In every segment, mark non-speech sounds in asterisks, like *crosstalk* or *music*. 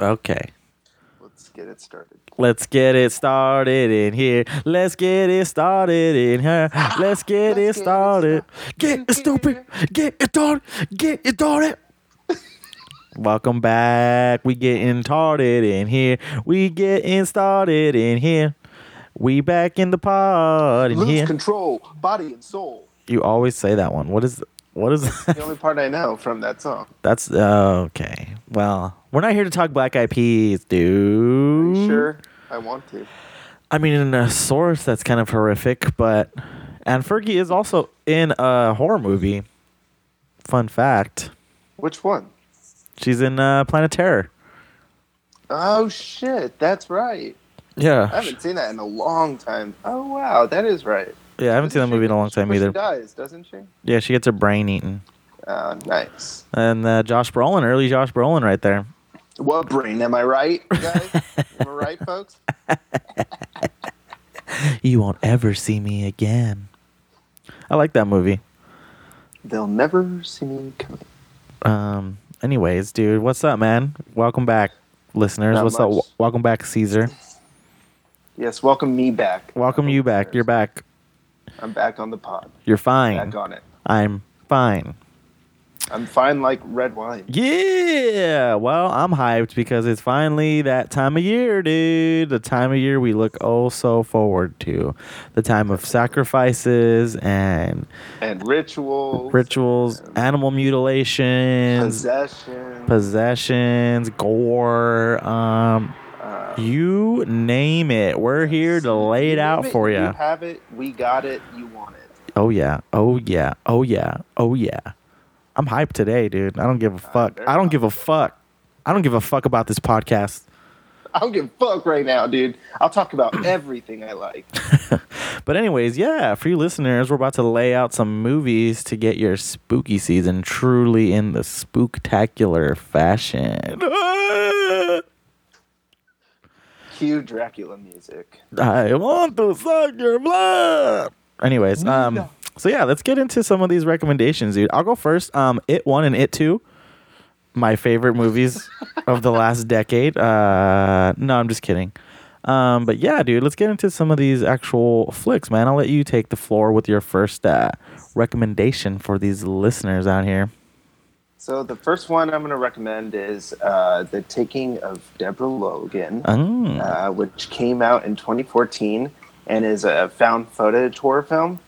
Okay. Let's get it started. Let's get it started in here. Let's get it started in here. *gasps* Let's get it started. Get it stupid. Get it started. Get it started. *laughs* Welcome back. We getting started in here. We getting started in here. We back in the pod in Lose here. control, body and soul. You always say that one. What is what is that? The only part I know from that song. That's uh, okay. Well, we're not here to talk Black Eyed Peas, dude. Are you sure? I want to. I mean, in a source that's kind of horrific, but and Fergie is also in a horror movie. Fun fact: Which one? she's in uh, Planet Terror. Oh shit, that's right. Yeah. I haven't seen that in a long time. Oh wow, that is right. Yeah, I haven't seen that movie in a long time either. She dies, doesn't she? Yeah, she gets her brain eaten, Oh, nice. and uh, Josh Brolin, early Josh Brolin, right there. What brain? Am I right, *laughs* guys? Am I right, folks? *laughs* You won't ever see me again. I like that movie. They'll never see me coming. Um. Anyways, dude, what's up, man? Welcome back, listeners. Not what's up? much. Welcome back, Caesar. Yes, welcome me back. Welcome you back. You're back. I'm back on the pod. You're fine. Back on it. I'm fine. I'm fine like red wine. Yeah. Well, I'm hyped because it's finally that time of year, dude. The time of year we look oh so forward to. The time of sacrifices and And rituals. rituals, animal mutilations, Possession. possessions, gore, um uh, you name it. We're here to lay it out name for You you. have it. We got it. You want it. Oh yeah. Oh yeah. Oh yeah. Oh yeah. I'm hyped today, dude. I don't give a fuck. very I don't give a fuck. I don't give a fuck about this podcast. I don't give a fuck right now, dude. I'll talk about *clears throat* everything I like. *laughs* But anyways, yeah, for you listeners, we're about to lay out some movies to get your spooky season truly in the spooktacular fashion. *laughs* Cue Dracula music. I want to suck your blood. Anyways, um, so yeah, let's get into some of these recommendations, dude. I'll go first. Um, It One and It Two, my favorite movies *laughs* of the last decade. Uh, no, I'm just kidding. Um, but yeah, dude, let's get into some of these actual flicks, man. I'll let you take the floor with your first uh, recommendation for these listeners out here. So the first one I'm going to recommend is uh, The Taking of Deborah Logan, Mm. uh, which came out in 2014 and is a found footage horror film.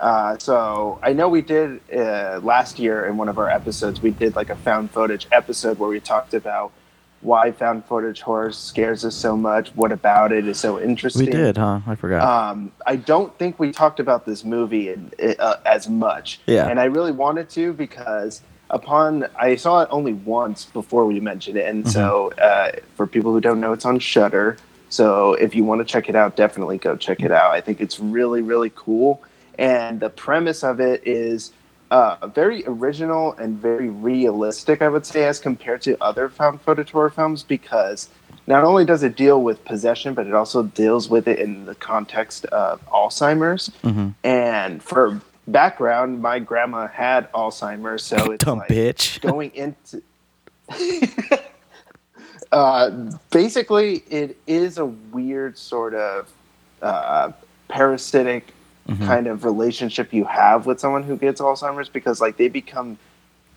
Uh, so I know we did uh, last year in one of our episodes, we did like a found footage episode where we talked about why found footage horror scares us so much, what about it is so interesting. we did, huh? I forgot. Um, I don't think we talked about this movie in, uh, as much. Yeah. And I really wanted to because upon I saw it only once before we mentioned it, and so uh, for people who don't know, it's on Shudder. So if you want to check it out, definitely go check it out. I think it's really really cool, and the premise of it is. Uh, very original and very realistic, I would say, as compared to other found footage horror films, because not only does it deal with possession, but it also deals with it in the context of Alzheimer's. Mhm. And for background, my grandma had Alzheimer's, so *laughs* it's Dumb like bitch. *laughs* going into. *laughs* uh, basically, it is a weird sort of uh, parasitic Mhm. kind of relationship you have with someone who gets Alzheimer's because, like, they become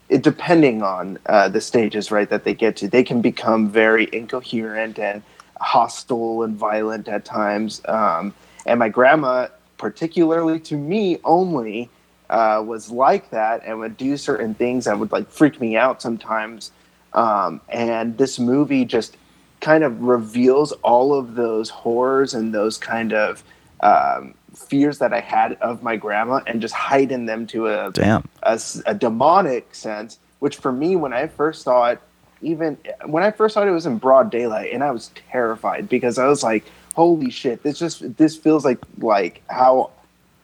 it, depending on uh, the stages right that they get to they can become very incoherent and hostile and violent at times um, and my grandma particularly to me only uh, was like that and would do certain things that would like freak me out sometimes um, and this movie just kind of reveals all of those horrors and those kind of um, fears that I had of my grandma and just heighten them to a Damn. a demonic sense, which for me, when I first saw it, even when I first saw it, it was in broad daylight, and I was terrified because I was like, "Holy shit! This just this feels like like how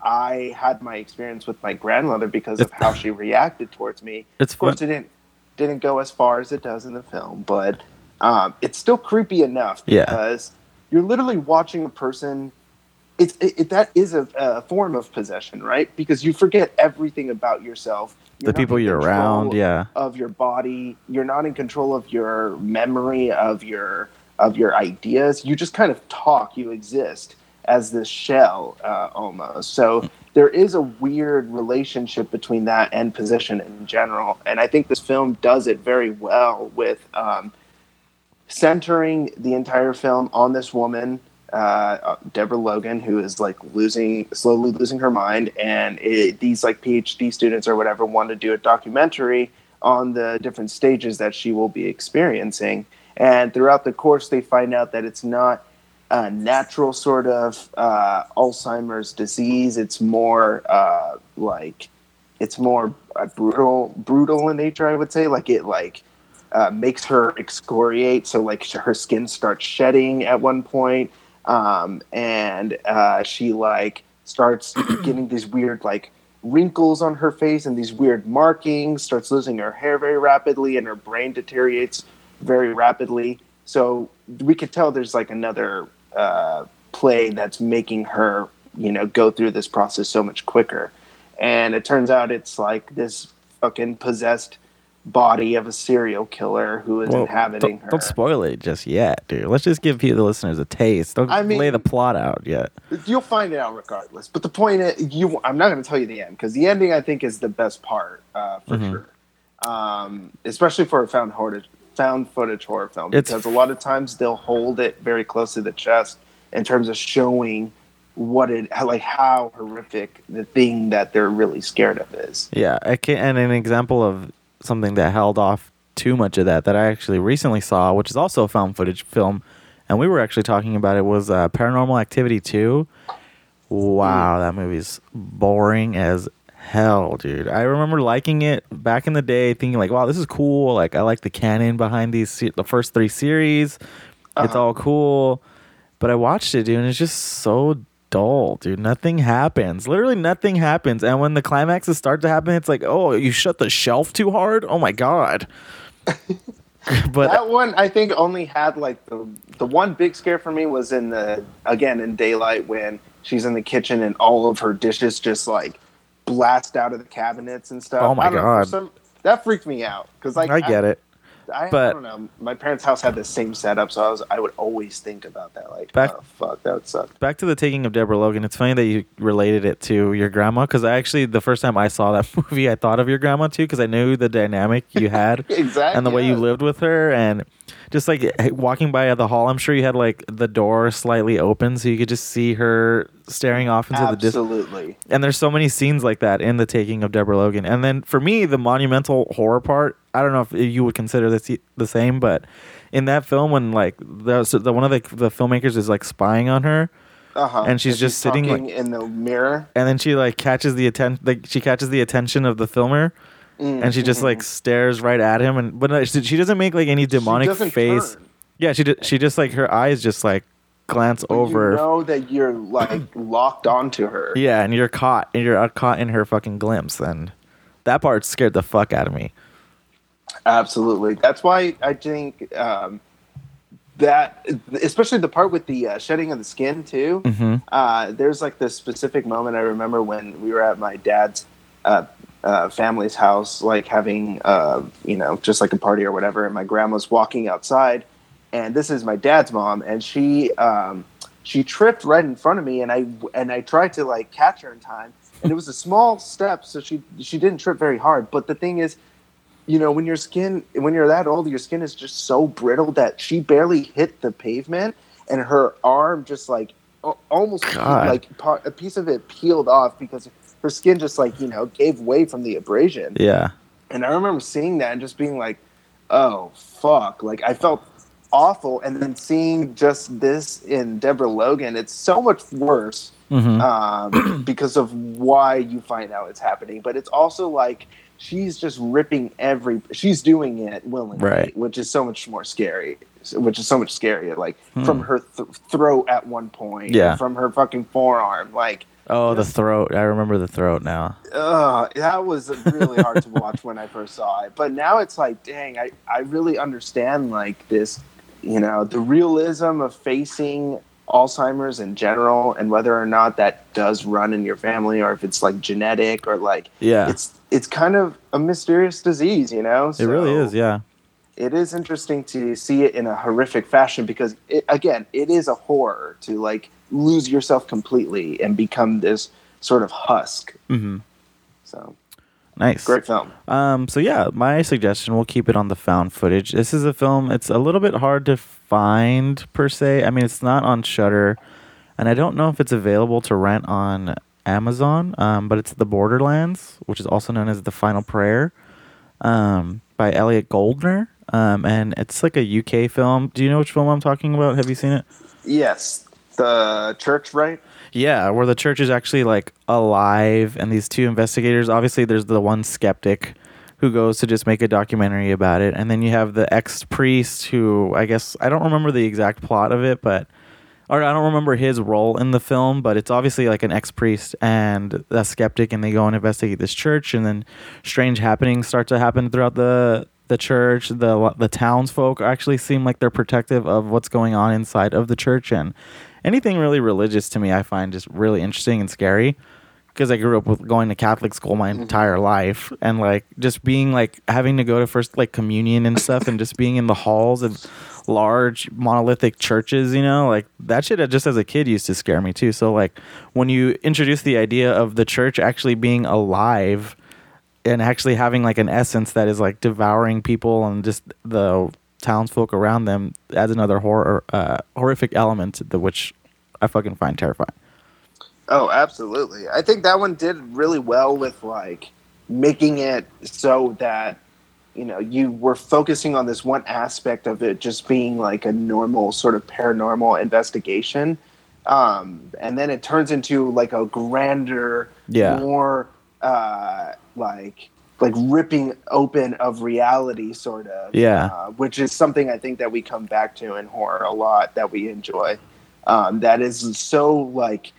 I had my experience with my grandmother because of how she reacted towards me." *laughs* It's Of course, fun. it didn't didn't go as far as it does in the film, but um, it's still creepy enough Yeah. because you're literally watching a person it's it, it, that is a, a form of possession, right? Because you forget everything about yourself. the people you're around, yeah. Of your body, you're not in control of your memory of your of your ideas. You just kind of talk. You exist as this shell uh, almost. So there is a weird relationship between that and position in general, and I think this film does it very well with um, centering the entire film on this woman uh, Deborah Logan, who is like losing, slowly losing her mind, and it, these like PhD students or whatever want to do a documentary on the different stages that she will be experiencing. And throughout the course, they find out that it's not a natural sort of uh, Alzheimer's disease. It's more uh, like it's more uh, brutal, brutal in nature. I would say, like it like. Uh, makes her excoriate, so like her skin starts shedding at one point um, and uh, she like starts *clears throat* getting these weird like wrinkles on her face and these weird markings starts losing her hair very rapidly and her brain deteriorates very rapidly so we could tell there's like another uh, play that's making her you know go through this process so much quicker and it turns out it's like this fucking possessed body of a serial killer who is well, inhabiting don't, her. Don't spoil it just yet, dude. Let's just give the listeners a taste. Don't I mean, lay the plot out yet. You'll find it out regardless. But the point is, you I'm not going to tell you the end because the ending I think is the best part uh, for mm-hmm. sure. Um, especially for a found footage found footage horror film because a lot of times they'll hold it very close to the chest in terms of showing what it like how horrific the thing that they're really scared of is. Yeah, I can, and an example of something that held off too much of that that I actually recently saw, which is also a found footage film, and we were actually talking about it was uh, Paranormal Activity two. Wow, mm. that movie's boring as hell, dude. I remember liking it back in the day, thinking like, "Wow, this is cool." Like, I like the canon behind these the first three series. Uh-huh. It's all cool, but I watched it, dude, and it's just so dull, dude. Nothing happens. Literally nothing happens. And when the climaxes start to happen, it's like, oh, you shut the shelf too hard. Oh my god. *laughs* but that one I think only had like the the one big scare for me was in the again in daylight when she's in the kitchen and all of her dishes just like blast out of the cabinets and stuff. Oh my god. Know, some, that freaked me out because like I get I, it. I, but, I don't know. My parents' house had the same setup, so I was I would always think about that. Like, back, oh fuck, that would suck. Back to the taking of Deborah Logan. It's funny that you related it to your grandma because I actually the first time I saw that *laughs* movie, I thought of your grandma too because I knew the dynamic you had *laughs* exactly and the way yeah. you lived with her and just like walking by the hall. I'm sure you had like the door slightly open so you could just see her staring off into Absolutely. the distance. Absolutely. And there's so many scenes like that in the taking of Deborah Logan. And then for me, the monumental horror part. I don't know if you would consider this the same, but in that film, when like the, the one of the the filmmakers is like spying on her. Uh-huh. And she's and just sitting like, in the mirror. And then she like catches the attention like she catches the attention of the filmer. Mm-hmm. And she just like stares right at him, and but she doesn't make like any demonic face. Turn. Yeah, she. She just like her eyes just like glance over. You know that you're like locked onto her. Yeah, and you're caught, and you're caught in her fucking glimpse, and that part scared the fuck out of me. Absolutely, that's why I think um, that, especially the part with the uh, shedding of the skin too. Mm-hmm. Uh, there's like this specific moment I remember when we were at my dad's. Uh, uh, family's house, like having, uh, you know, just like a party or whatever. And my grandma's walking outside, and this is my dad's mom, and she um, she tripped right in front of me, and I and I tried to like catch her in time, and it was a small step, so she she didn't trip very hard. But the thing is, you know, when your skin when you're that old, your skin is just so brittle that she barely hit the pavement, and her arm just like almost God. like a piece of it peeled off because her skin just like you know gave way from the abrasion. Yeah. And I remember seeing that and just being like, "Oh fuck!" Like I felt awful. And then seeing just this in Deborah Logan, it's so much worse mm-hmm. um, *clears throat* because of why you find out it's happening. But it's also like she's just ripping every. She's doing it willingly, right. which is so much more scary. Which is so much scarier. Like hmm. from her th- throat at one point, yeah, from her fucking forearm, like. Oh, the throat! I remember the throat now. Uh, that was really hard to watch when I first saw it, but now it's like, dang, I, I really understand like this you know the realism of facing Alzheimer's in general and whether or not that does run in your family or if it's like genetic or like Yeah. it's it's kind of a mysterious disease, you know. it really is. Yeah. It is interesting to see it in a horrific fashion because it, again, it is a horror to like lose yourself completely and become this sort of husk. hmm So Nice. great film. Um, so yeah, my suggestion, we'll keep it on the found footage. This is a film. It's a little bit hard to find per se. I mean, it's not on Shudder, and I don't know if it's available to rent on Amazon. Um, but it's The Borderlands, which is also known as The Final Prayer, um, by Elliot Goldner. Um, and it's like a UK film. Do you know which film I'm talking about? Have you seen it? Yes, the church, right? Yeah, where the church is actually like alive, and these two investigators. Obviously, there's the one skeptic who goes to just make a documentary about it, and then you have the ex priest who I guess I don't remember the exact plot of it, but or I don't remember his role in the film, but it's obviously like an ex priest and a skeptic, and they go and investigate this church, and then strange happenings start to happen throughout the the church. The the townsfolk actually seem like they're protective of what's going on inside of the church, and anything really religious to me, I find just really interesting and scary. Because I grew up with going to Catholic school my mm-hmm. entire life, and like just being like having to go to first like communion and stuff, and just being in the halls of large monolithic churches, you know, like that shit uh, just as a kid used to scare me too. So like when you introduce the idea of the church actually being alive and actually having like an essence that is like devouring people and just the townsfolk around them adds another horror uh, horrific element to which I fucking find terrifying. Oh, absolutely. I think that one did really well with like making it so that you know you were focusing on this one aspect of it just being like a normal sort of paranormal investigation um, and then it turns into like a grander Yeah. more uh, like like ripping open of reality sort of Yeah. uh, which is something i think that we come back to in horror a lot that we enjoy um, that is so like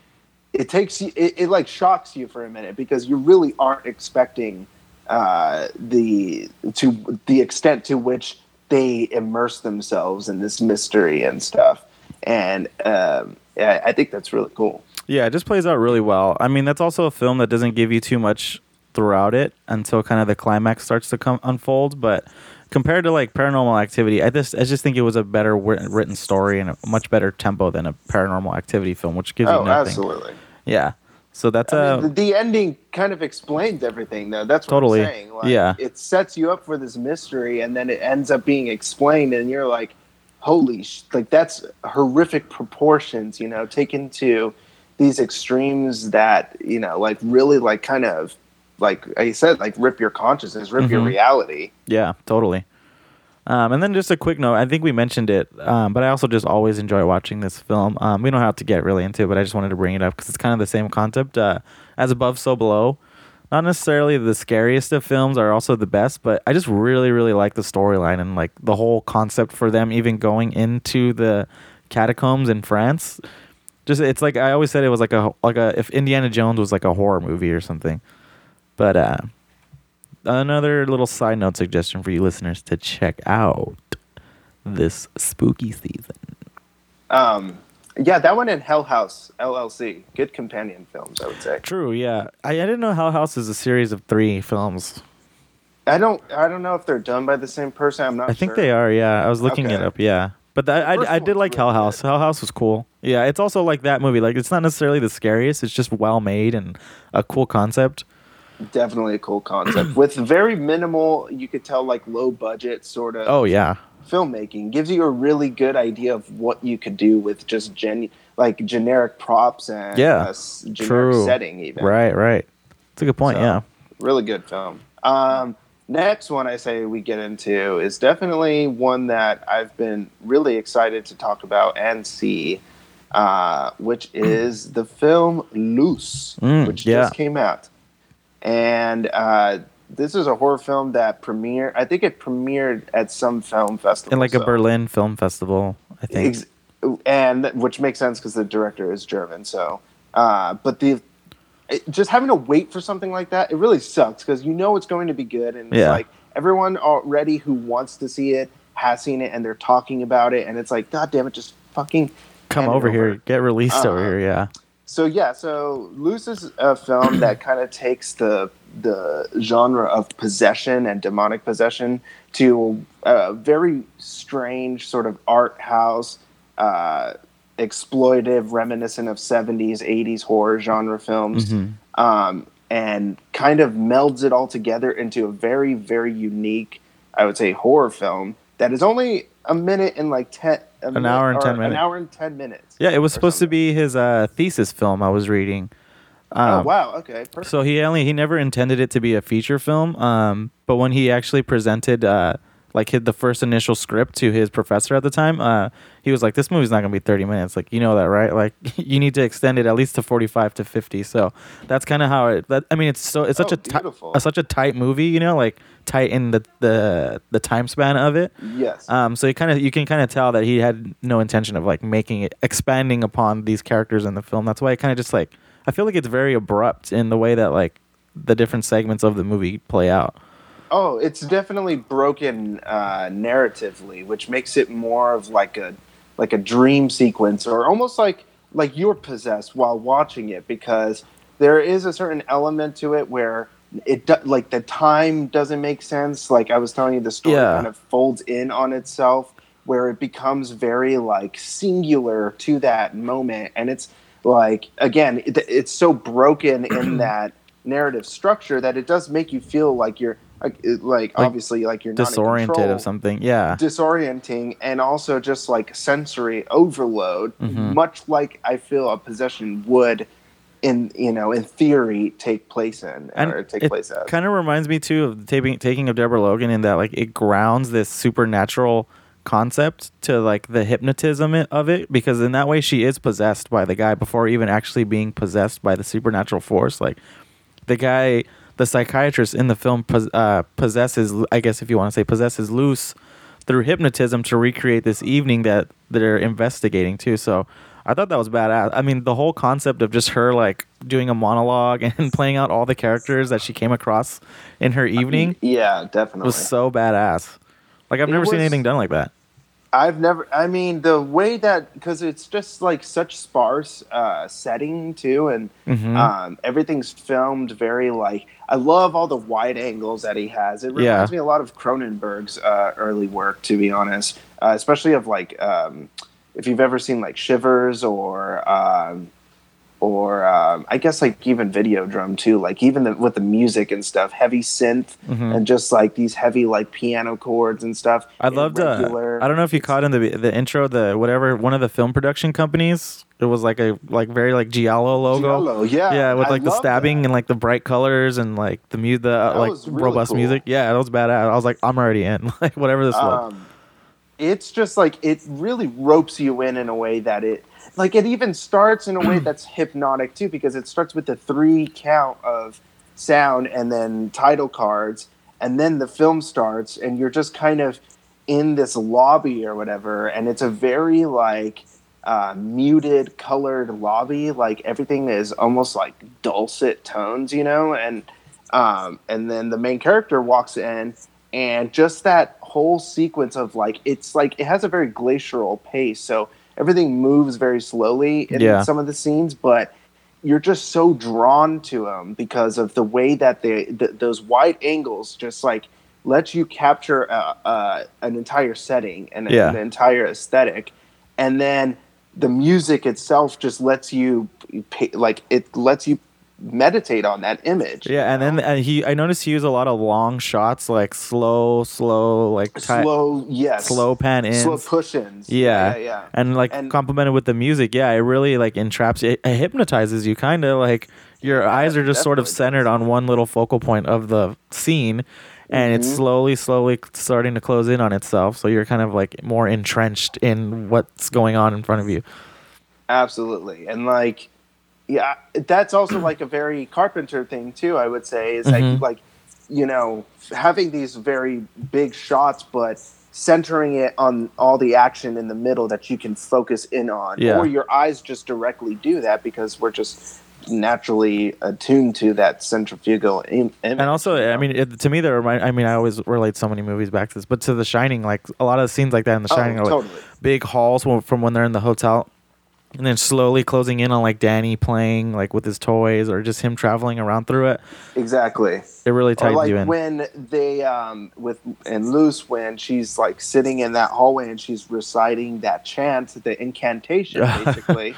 it takes you it, it like shocks you for a minute because you really aren't expecting uh, the to the extent to which they immerse themselves in this mystery and stuff and um, I, I think that's really cool Yeah, it just plays out really well. I mean, that's also a film that doesn't give you too much throughout it until kind of the climax starts to come unfold. But compared to like Paranormal Activity, I just I just think it was a better written story and a much better tempo than a Paranormal Activity film, which gives oh you nothing. absolutely Yeah. So that's I a mean, uh, the, the ending kind of explains everything, though. That's what Totally. I'm saying. Like, Yeah. It sets you up for this mystery, and then it ends up being explained, and you're like, "Holy sh!" Like that's horrific proportions, you know, taken to these extremes that you know, like really, like kind of, like I said, like rip your consciousness, rip your Mhm. reality. Yeah, totally. Um, and then just a quick note. I think we mentioned it, um, but I also just always enjoy watching this film. Um, we don't have to get really into it, but I just wanted to bring it up because it's kind of the same concept. Uh, As above, so below. Not necessarily the scariest of films are also the best, but I just really, really like the storyline and like the whole concept for them even going into the catacombs in France. Just it's like I always said it was like a like a if Indiana Jones was like a horror movie or something. But uh another little side note suggestion for you listeners to check out this spooky season. Um, yeah, that one in Hell House LLC, good companion films, I would say. True, yeah. I, I didn't know Hell House is a series of three films. I don't, I don't know if they're done by the same person. I'm not. I think sure. they are, yeah. I was looking it up, yeah. But that, I, I did like really Hell House. good. Hell House was cool. Yeah, it's also like that movie. Like, it's not necessarily the scariest. It's just well made and a cool concept. Definitely a cool concept *clears throat* with very minimal you could tell like low budget sort of Oh yeah, filmmaking gives you a really good idea of what you could do with just gen like generic props and Yeah, a s- generic true. setting even right, right. It's a good point. So, yeah. really good film um next one i say we get into is definitely one that i've been really excited to talk about and see uh, which *clears throat* is the film Luz, Mm, which yeah. just came out. And uh, this is a horror film that premiered, I think it premiered at some film festival. In like a Berlin Film Festival, I think. Ex- and which makes sense because the director is German. So, uh, but the it, just having to wait for something like that, it really sucks because you know it's going to be good, and it's Yeah. like everyone already who wants to see it has seen it, and they're talking about it, and it's like, God damn it, just fucking come it over here, get released over Uh, here. Yeah. So yeah, so Luz is a film that *clears throat* kind of takes the the genre of possession and demonic possession to a very strange sort of art house, uh, exploitive, reminiscent of '70s, '80s horror genre films, Mhm. um, and kind of melds it all together into a very, very unique, I would say, horror film that is only a minute and like ten, An minute- hour and 10 minutes. an hour and ten minutes. Yeah, it was supposed to be his uh, thesis film. I was reading. oh Um, wow! Okay, perfect. So he only he never intended it to be a feature film. Um, but when he actually presented uh, like hit the first initial script to his professor at the time, uh, he was like, "This movie's not gonna be thirty minutes. Like you know that, right? Like *laughs* you need to extend it at least to forty five to fifty. So that's kind of how it. That, I mean, it's so it's such Oh, a ti- a such a tight movie. You know, like tight in the the the time span of it. Yes. Um, so you kind of you can kind of tell that he had no intention of like making it expanding upon these characters in the film. That's why it kind of just like I feel like it's very abrupt in the way that like the different segments of the movie play out. Oh, it's definitely broken uh, narratively, which makes it more of like a like a dream sequence, or almost like like you're possessed while watching it, because there is a certain element to it where it do, like the time doesn't make sense. Like I was telling you, the story Yeah. kind of folds in on itself, where it becomes very like singular to that moment, and it's like again, it, it's so broken in *clears throat* that narrative structure that it does make you feel like you're like, it- like, Like, obviously like you're Disoriented of something. Yeah. disorienting and also just like sensory overload Mhm. much like i feel a possession would in you know in theory take place in And or take place as kind of reminds me too of the taking taking of Deborah Logan in that like it grounds this supernatural concept to like the hypnotism of it because in that way she is possessed by the guy before even actually being possessed by the supernatural force like the guy the psychiatrist in the film pos- uh, possesses i guess if you want to say possesses Luz through hypnotism to recreate this evening that they're investigating too. So i thought that was badass. I mean the whole concept of just her like doing a monologue *laughs* and playing out all the characters that she came across in her evening yeah definitely. was so badass. Like i've It never seen anything done like that I've never. I mean, the way that because it's just like such sparse uh, setting too, and Mhm. um, everything's filmed very like. I love all the wide angles that he has. It reminds Yeah. me a lot of Cronenberg's uh, early work, to be honest, uh, especially of like um, if you've ever seen like Shivers or. Um, or um, I guess like even Videodrome too, like even the, with the music and stuff, heavy synth Mhm. and just like these heavy like piano chords and stuff. I loved. Uh. I don't know if you caught in the the intro the whatever one of the film production companies. It was like a like very like Giallo logo. Giallo, yeah, yeah, with I like the stabbing that. and like the bright colors and like the mu the uh, like really robust cool. music. Yeah, that was badass. I was like, I'm already in. *laughs* like whatever this was. um, it's just like it really ropes you in in a way that it like it even starts in a way *clears throat* that's hypnotic too because it starts with the three count of sound and then title cards and then the film starts and you're just kind of in this lobby or whatever and it's a very like uh, muted colored lobby. Like everything is almost like dulcet tones you know? And um, and then the main character walks in and just that whole sequence of like it's like it has a very glacial pace. So everything moves very slowly in Yeah. some of the scenes but you're just so drawn to them because of the way that they th- those wide angles just like let you capture uh, uh, an entire setting and Yeah. an entire aesthetic and then the music itself just lets you pay, like it lets you meditate on that image Yeah, and then and he, I noticed he used a lot of long shots, like slow, slow, like slow yes slow pan in, slow push-ins Yeah. yeah yeah and like And- complemented with the music. Yeah, it really like entraps, it, it hypnotizes you, kind of like your Yeah, eyes are just sort of centered on one little focal point of the scene, and it's Mhm. slowly, slowly starting to close in on itself. So you're kind of like more entrenched in what's going on in front of you. absolutely and like yeah that's also *clears throat* like a very carpenter thing too i would say is like Mhm. like you know having these very big shots but centering it on all the action in the middle that you can focus in on Yeah. or your eyes just directly do that because we're just naturally attuned to that centrifugal Im- image And also? I mean, it, to me, that remind. I mean, I always relate so many movies back to this, but to The Shining, like a lot of scenes like that in The Oh, Shining are like big halls from when they're in the hotel and then slowly closing in on like Danny playing like with his toys or just him traveling around through it. Exactly. It really tightens like you in. when they um with and Luz when she's like sitting in that hallway and she's reciting that chant, the incantation *laughs* basically.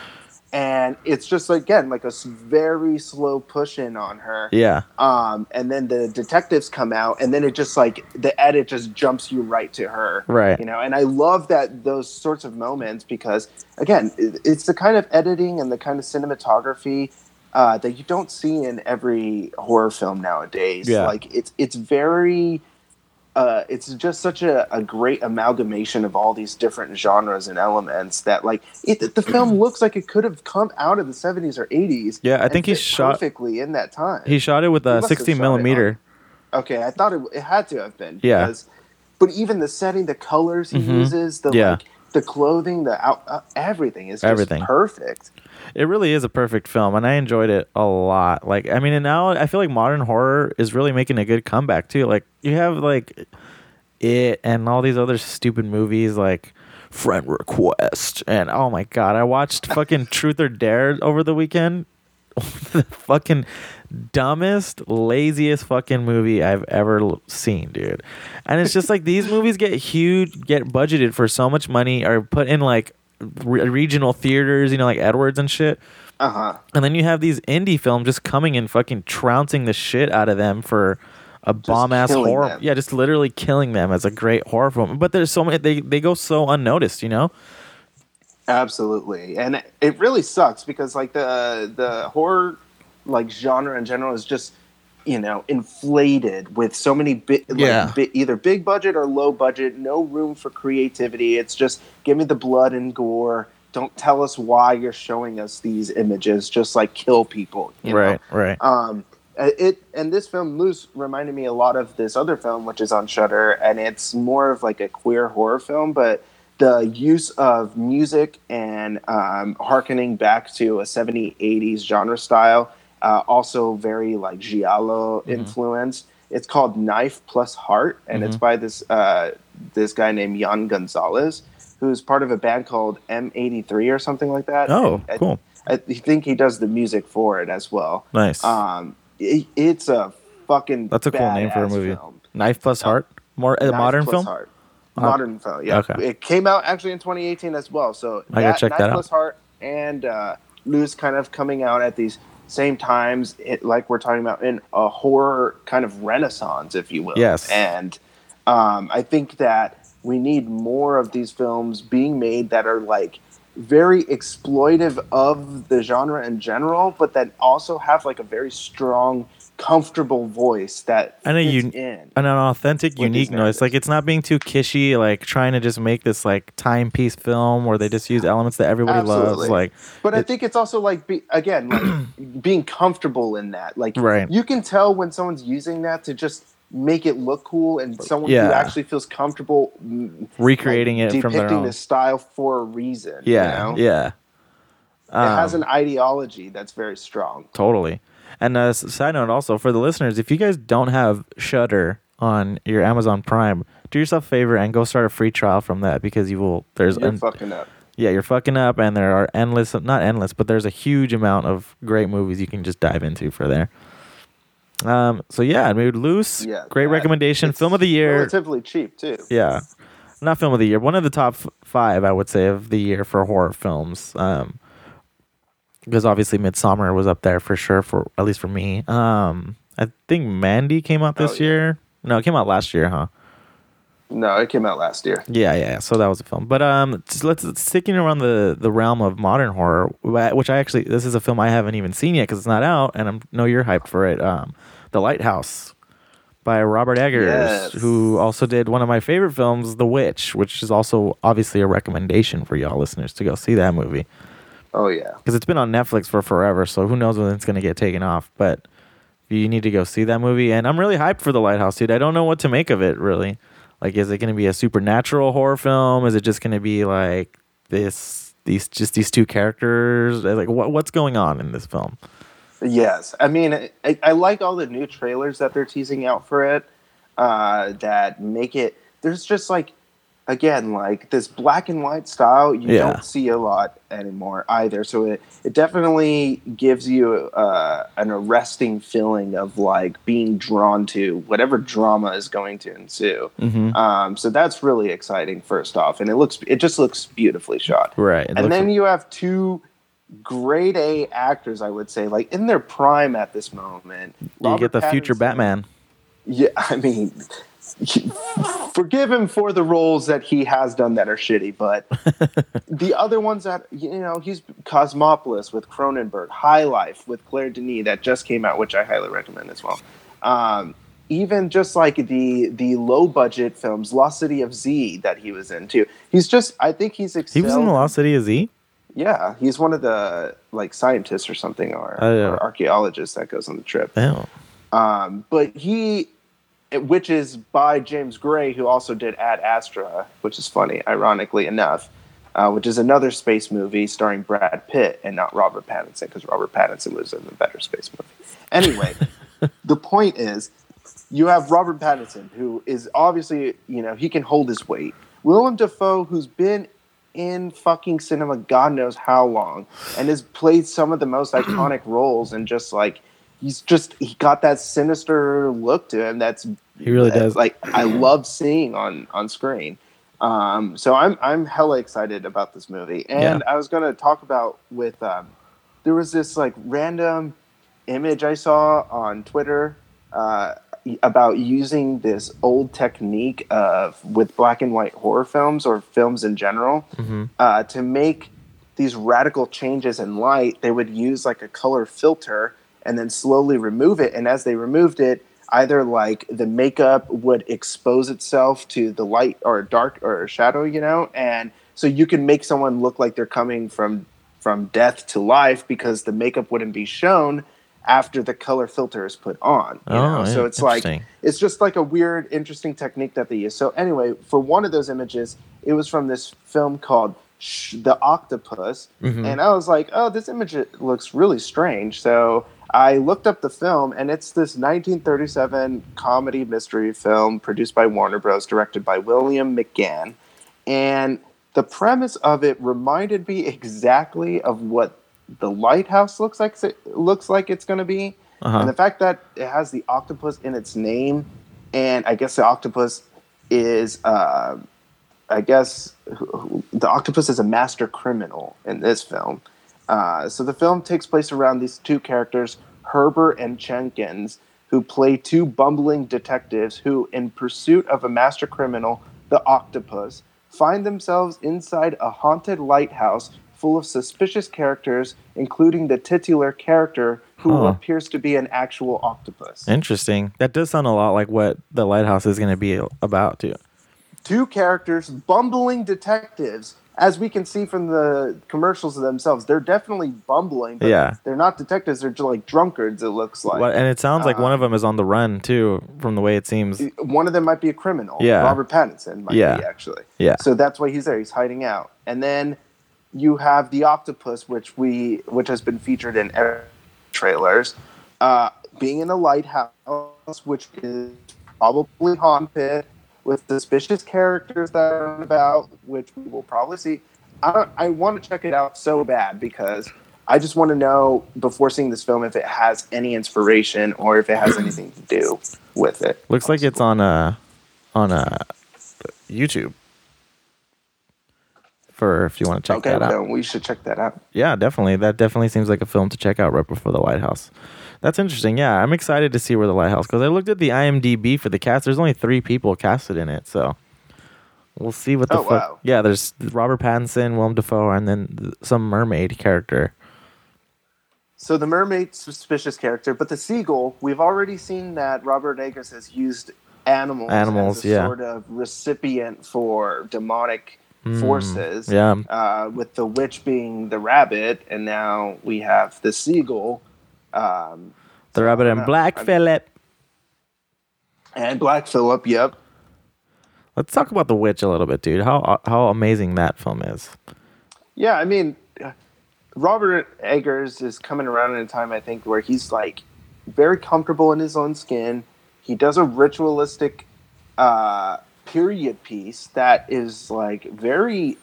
And it's just again like a very slow push in on her. yeah, Um and then the detectives come out and then it just like the edit just jumps you right to her. right. You know, and I love that those sorts of moments because again, it's the kind of editing and the kind of cinematography uh, that you don't see in every horror film nowadays. Yeah. Like it's it's very uh, it's just such a, a great amalgamation of all these different genres and elements that like it, the film *clears throat* looks like it could have come out of the 70s or 80s Yeah, I think he shot- perfectly in that time He shot it with a must have 60 millimeter. Okay, I thought it, it had to have been. Yeah. Because, but even the setting, the colors he Mhm. uses, the Yeah. like, the clothing, the out, uh, everything is just Everything. perfect. It really is a perfect film, and I enjoyed it a lot. Like, I mean, and now I feel like modern horror is really making a good comeback too. Like, you have like it and all these other stupid movies like Friend Request, and oh my god, I watched *laughs* fucking Truth or Dare over the weekend. *laughs* the fucking dumbest, laziest fucking movie I've ever seen, dude. And it's just like these movies get huge, get budgeted for so much money, or put in like re- regional theaters, you know, like Edwards and shit. Uh huh. And then you have these indie films just coming and fucking trouncing the shit out of them for a bomb ass horror. them. Yeah, just literally killing them as a great horror film. But there's so many they they go so unnoticed, you know? Absolutely, and it, it really sucks because like the the horror like genre in general is just you know inflated with so many bit like, Yeah. bi- either big budget or low budget, no room for creativity. It's just give me the blood and gore. Don't tell us why you're showing us these images. Just like kill people. You know? right, right. Um, it and this film Luz reminded me a lot of this other film, which is on Shudder, and it's more of like a queer horror film, but the use of music and um, harkening back to a 70s 80s genre style, uh, also very like giallo influence. It's called Knife Plus Heart, and it's Mhm. by this uh, this guy named Yann Gonzalez, who's part of a band called M83 or something like that. Oh, I- cool. I think he does the music for it as well. Nice. Um, it, it's a fucking. That's a cool name for a movie. Film. Knife plus Heart? More a Knife modern Plus film? Heart. Oh. Modern film, yeah. Okay. It came out actually in 2018 as well. So I gotta check Knife that out. Plus Heart and uh, Luz kind of coming out at these same times, it, like we're talking about in a horror kind of renaissance, if you will. Yes. And um, I think that we need more of these films being made that are like very exploitive of the genre in general, but that also have like a very strong, comfortable voice that And a un- in. and an authentic, unique noise. Like it's not being too kishy, like trying to just make this like timepiece film where they just use elements that everybody loves. Like But I think it's also like be, again, like *clears throat* being comfortable in that. Like Right. you can tell when someone's using that to just make it look cool, and someone Yeah. who actually feels comfortable mm, recreating like, it from their depicting own. the style for a reason. yeah, you know? yeah. It has Um, an ideology that's very strong. Totally. And uh, s- side note also for the listeners, if you guys don't have Shudder on your Amazon Prime, do yourself a favor and go start a free trial from that because you will. There's You're fucking up. yeah, you're fucking up, and there are endless, not endless, but there's a huge amount of great movies you can just dive into for there. Um. So yeah, I mean, Luz. Yeah, great that- recommendation. Film of the year. Relatively cheap too. Yeah. Not film of the year. One of the top f- five, I would say, of the year for horror films. Um, because obviously Midsommar was up there for sure for at least for me. Um, I think Mandy came out this Oh, yeah. year. No, it came out last year, huh? No, it came out last year. Yeah, yeah. yeah. So that was a film. But um, let's sticking around the the realm of modern horror, which I actually this is a film I haven't even seen yet because it's not out, and I know you're hyped for it. Um, The Lighthouse by Robert Eggers, Yes. who also did one of my favorite films, The Witch, which is also obviously a recommendation for y'all listeners to go see that movie Oh yeah. because it's been on Netflix for forever. So who knows when it's gonna get taken off? But you need to go see that movie, and I'm really hyped for The Lighthouse, dude. I don't know what to make of it really. Like, is it gonna be a supernatural horror film? Is it just gonna be like this? These just these two characters? Like, what what's going on in this film? Yes, I mean, I, I like all the new trailers that they're teasing out for it. Uh, that make it. There's just like again like this black and white style you Yeah. don't see a lot anymore either. So it it definitely gives you uh, an arresting feeling of like being drawn to whatever drama is going to ensue. hmm Um, so that's really exciting. First off, and it looks it just looks beautifully shot. Right. And then you have two grade A actors, I would say, like in their prime at this moment. you Robert get the future Batman. Yeah, *laughs* I mean, forgive him for the roles that he has done that are shitty, but *laughs* the other ones that you know, he's Cosmopolis with Cronenberg, High Life with Claire Denis that just came out, which I highly recommend as well. Um, even just like the the low budget films, Lost City of Z that he was into. He's just, I think he's He was in the Lost City of Z. Yeah, he's one of the like scientists or something, or, yeah. or archaeologists that goes on the trip. Oh. Um, but he, which is by James Gray, who also did Ad Astra, which is funny, ironically enough, uh, which is another space movie starring Brad Pitt and not Robert Pattinson, because Robert Pattinson was in the better space movie. Anyway, *laughs* the point is, you have Robert Pattinson, who is obviously, you know, he can hold his weight. Willem Dafoe, who's been in fucking cinema God knows how long and has played some of the most *clears throat* iconic roles and just like he's just he got that sinister look to him that's He really that, does. like I love seeing on on screen. Um, so I'm I'm hella excited about this movie, and I was gonna talk about with um, there was this like random image I saw on Twitter uh, about using this old technique of with black and white horror films or films in general hmm uh, to make these radical changes in light, they would use like a color filter and then slowly remove it. And as they removed it, either like the makeup would expose itself to the light or dark or shadow, you know, and so you can make someone look like they're coming from from death to life because the makeup wouldn't be shown after the color filter is put on. You Oh, know? So it's like it's just like a weird, interesting technique that they use. So anyway, for one of those images, it was from this film called Sh- The Octopus, Mhm. and I was like, "Oh, this image looks really strange." So I looked up the film, and it's this 1937 comedy mystery film produced by Warner Bros., directed by William McGann, and the premise of it reminded me exactly of what the lighthouse looks like looks like it's going to be and Uh-huh. the fact that it has the octopus in its name, and I guess the octopus is, uh, I guess the octopus is a master criminal in this film. Uh, so the film takes place around these two characters, Herbert and Jenkins, who play two bumbling detectives who, in pursuit of a master criminal, the octopus, find themselves inside a haunted lighthouse full of suspicious characters, including the titular character who Huh. appears to be an actual octopus. Interesting. That does sound a lot like what the lighthouse is going to be about, too. Two characters, bumbling detectives. As we can see from the commercials themselves, they're definitely bumbling. But Yeah. They're not detectives, they're just like drunkards, it looks like. What- and it sounds like one uh, of them is on the run too, from the way it seems. One of them might be a criminal. Yeah. Robert Pattinson might Yeah. be, actually. Yeah. So that's why he's there. He's hiding out. And then you have the octopus, which we which has been featured in trailers, uh, being in a lighthouse, which is probably haunted with suspicious characters that are about, which we will probably see. I I want to check it out so bad because I just want to know before seeing this film if it has any inspiration or if it has *clears throat* anything to do with it. Looks like it's on a on uh YouTube. For if you want to check okay, that out. then we should check that out. Yeah, definitely. That definitely seems like a film to check out right before the lighthouse. That's interesting. Yeah, I'm excited to see where the lighthouse because I looked at the IMDb for the cast. There's only three people casted in it, so we'll see what the Oh, fuck. wow. Yeah, there's Robert Pattinson, Willem Dafoe, and then th- some mermaid character. So the mermaid suspicious character, but the seagull, we've already seen that Robert Eggers has used animals, Animals, as a yeah. sort of recipient for demonic forces. Hmm. Yeah, Uh, with the witch being the rabbit, and now we have the seagull. Um, the so rabbit I and don't. Black I'm- Phillip. and Black Phillip. Yep. Let's talk about the witch a little bit, dude. How how amazing that film is. Yeah, I mean, Robert Eggers is coming around in a time I think where he's like very comfortable in his own skin. He does a ritualistic uh, period piece that is like very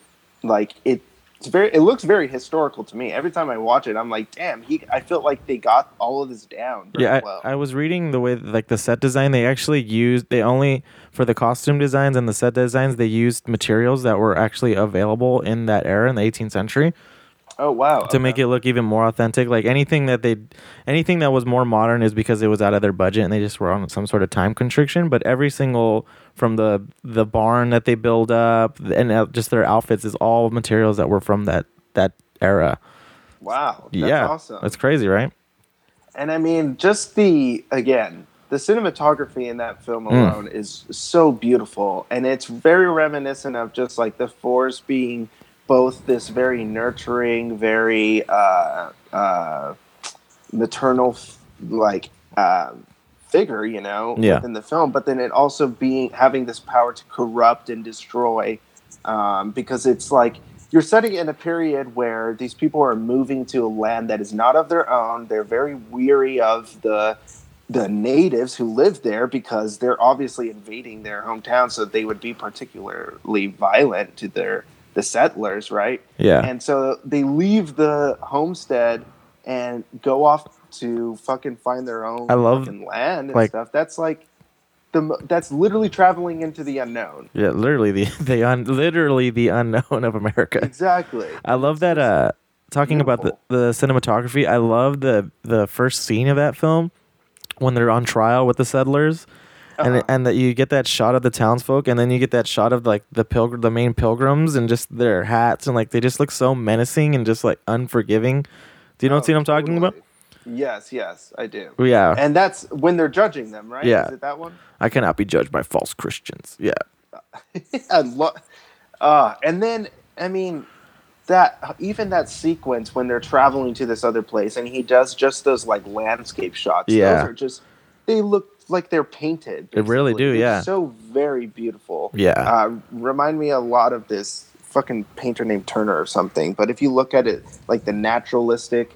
like it it's very it looks very historical to me every time i watch it i'm like damn he i felt like they got all of this down very Yeah, I, well. I was reading the way like the set design. They actually used they only for the costume designs and the set designs they used materials that were actually available in that era in the 18th century oh wow to make it look even more authentic. Like anything that they anything that was more modern is because it was out of their budget and they just were on some sort of time constriction. But every single from the the barn that they build up and uh, just their outfits is all materials that were from that that era. wow that's yeah, awesome that's crazy, right? and i mean just the again the cinematography in that film Hmm. alone is so beautiful and it's very reminiscent of just like the forest being both this very nurturing very uh uh maternal like um figure you know Yeah. in the film but then it also being having this power to corrupt and destroy um, because it's like you're setting in a period where these people are moving to a land that is not of their own. They're very weary of the the natives who live there because they're obviously invading their hometown, so they would be particularly violent to their the settlers, right? Yeah. And so they leave the homestead and go off to fucking find their own I love, fucking land and like- stuff. That's like the that's literally traveling into the unknown. Yeah, literally the *laughs* the un, literally the unknown of America. Exactly. I love that. Uh, talking about the, the cinematography, I love the the first scene of that film when they're on trial with the settlers, and Uh-huh. and that you get that shot of the townsfolk, and then you get that shot of like the pilgr the main pilgrims, and just their hats, and like they just look so menacing and just like unforgiving. Do you know what Oh, scene I'm talking about? Yes, yes, I do. Yeah, And that's when they're judging them, right? Yeah. Is it that one? I cannot be judged by false Christians. Yeah, *laughs* I love. Uh, and then I mean that even that sequence when they're traveling to this other place, and he does just those like landscape shots. Yeah. those are just they look like they're painted. They really basically. do, They're yeah. so very beautiful. Yeah. uh, remind me a lot of this fucking painter named Turner or something. But if you look at it like the naturalistic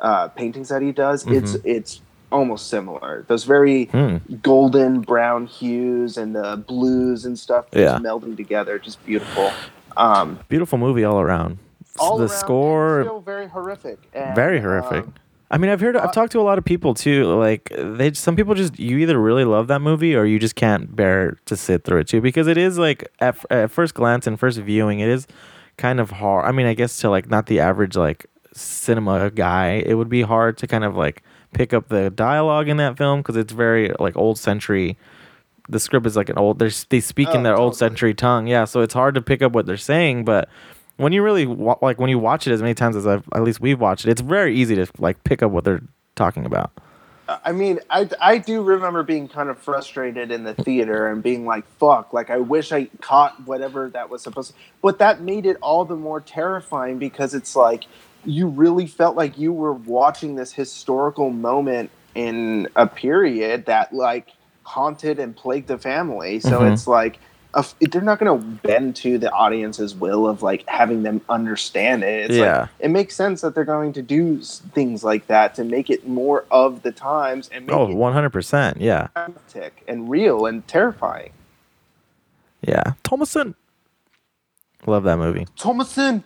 uh, paintings that he does, it's it's almost similar. Those very Hmm. golden brown hues and the blues and stuff just Yeah. melding together, just beautiful. Um, beautiful movie all around. all the around, score, very horrific. And, very horrific. um, I mean, I've heard, I've uh, talked to a lot of people too. Like, they, some people just, you either really love that movie or you just can't bear to sit through it too, because it is like at, at first glance and first viewing, it is kind of hard. I mean, I guess to like not the average like cinema guy, it would be hard to kind of like pick up the dialogue in that film because it's very like old century. The script is like an old. They're, they speak in Oh, their old century tongue, yeah. So it's hard to pick up what they're saying, but when you really wa- like when you watch it as many times as I've at least we've watched it, it's very easy to like pick up what they're talking about. I mean, I, I do remember being kind of frustrated in the theater and being like, fuck, like I wish I caught whatever that was supposed to. But that made it all the more terrifying because it's like you really felt like you were watching this historical moment in a period that like haunted and plagued the family. So Mhm. it's like, a f- they're not going to bend to the audience's will of like having them understand it. It's Yeah. like, it makes sense that they're going to do s- things like that to make it more of the times and make Oh, 100%. Yeah. dramatic and real and terrifying. Yeah. Thomasin. Love that movie. Thomasin.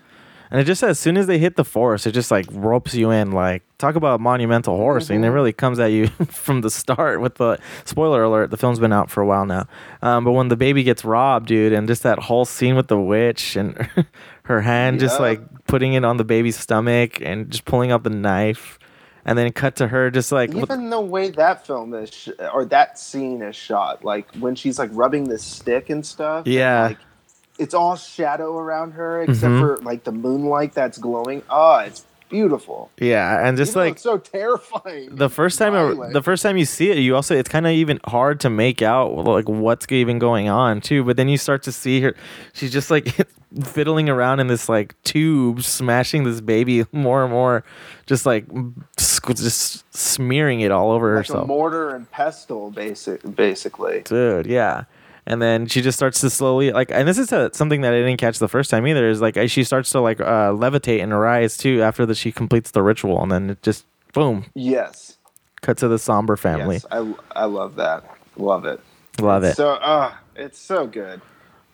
And it just says as soon as they hit the forest, it just like ropes you in. Like talk about monumental horror scene. It Mhm. really comes at you *laughs* from the start. With the spoiler alert, the film's been out for a while now. Um, but when the baby gets robbed, dude, and just that whole scene with the witch and *laughs* her hand just like putting it on the baby's stomach and just pulling out the knife, and then cut to her just like with- Even the way that film is, sh- or that scene is shot, like when she's like rubbing the stick and stuff. and, Yeah. like, it's all shadow around her except Mhm. for like the moonlight that's glowing. Oh, it's beautiful. yeah, and just Even like it's so terrifying. the first time violent. the first time you see it you also it's kind of even hard to make out like what's even going on too but then you start to see her she's just like *laughs* fiddling around in this like tube smashing this baby *laughs* more and more just like just smearing it all over like a herself mortar and pestle, basic, basically. dude yeah and then she just starts to slowly like and this is a, something that i didn't catch the first time either is like she starts to like uh, levitate and rise too after that she completes the ritual and then it just boom Yes. cut to the somber family Yes, I, I love that. Love it. love it So, uh, it's so good.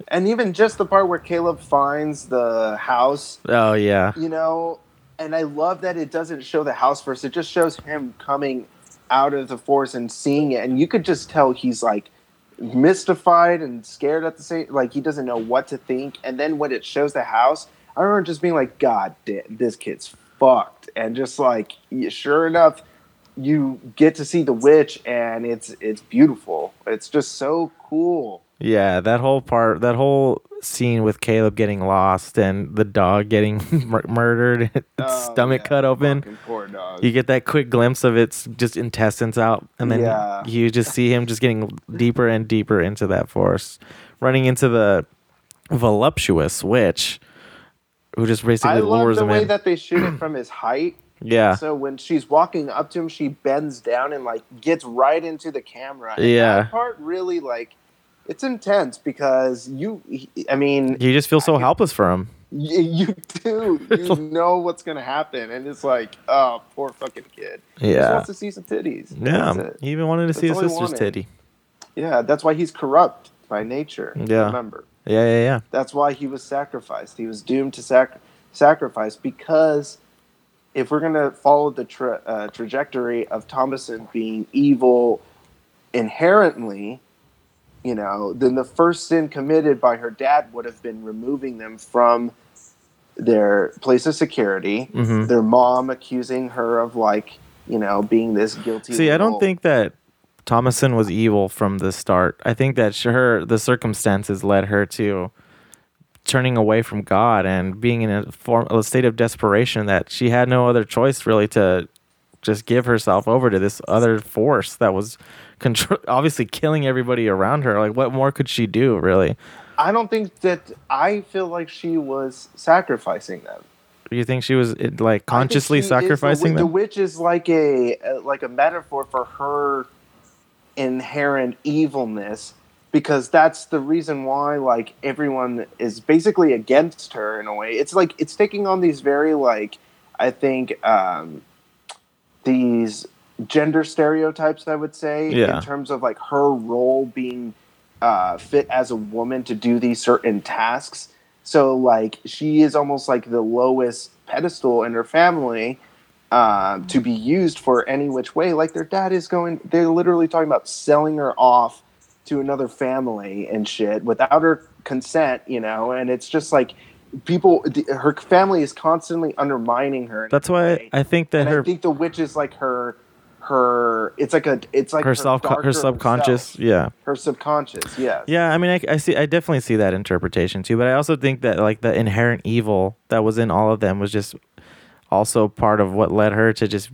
And even just the part where Caleb finds the house, Oh yeah. you know, and I love that it doesn't show the house first. It just shows him coming out of the forest and seeing it, and you could just tell he's like mystified and scared at the same. Like he doesn't know what to think. And then when it shows the house, I remember just being like, "God damn, this kid's fucked," and just like, sure enough. You get to see the witch, and it's it's beautiful. It's just so cool. Yeah, that whole part, that whole scene with Caleb getting lost and the dog getting *laughs* mur- murdered, *laughs* its Oh, stomach yeah, cut open. Poor dog. You get that quick glimpse of its just intestines out, and then Yeah. you just see him just getting deeper and deeper into that forest, running into the voluptuous witch, who just basically I love the way that they shoot it from his height. *clears throat* yeah, So when she's walking up to him, she bends down and like gets right into the camera. And Yeah. that part really like it's intense because you. I mean, you just feel so helpless for him. you do. *laughs* You know what's gonna happen, and it's like, oh, poor fucking kid. He just Yeah, wants to see some titties. yeah. He even wanted to see his That's all he sister's titty. Yeah, that's why he's corrupt by nature. Yeah. Remember. Yeah, yeah, yeah. That's why he was sacrificed. He was doomed to sac- sacrifice because if we're going to follow the tra- uh, trajectory of Thomasin being evil inherently, you know, then the first sin committed by her dad would have been removing them from their place of security. Mhm. Their mom accusing her of like, you know, being this guilty. See, I don't think that Thomasin was evil from the start. I think that her the circumstances led her to turning away from God and being in a form a state of desperation that she had no other choice really to just give herself over to this other force that was control *laughs* obviously killing everybody around her. Like what more could she do, really? I don't think that I feel like she was sacrificing them. Do you think she was like consciously is the sacrificing the, witch is like a like a metaphor for her inherent evilness because that's the reason why like everyone is basically against her in a way it's like it's taking on these very like i think um these gender stereotypes i would say Yeah. in terms of like her role being uh fit as a woman to do these certain tasks so like she is almost like the lowest pedestal in her family um, to be used for any which way. Like their dad is going, they're literally talking about selling her off to another family and shit without her consent, you know. And it's just like people, the, her family is constantly undermining her. That's why. I think that and her I think the witch is like her, her. It's like a, it's like her self her subconscious, self. yeah. her subconscious. Yes. Yeah, I mean, I, I see, I definitely see that interpretation too. But I also think that like the inherent evil that was in all of them was just also part of what led her to just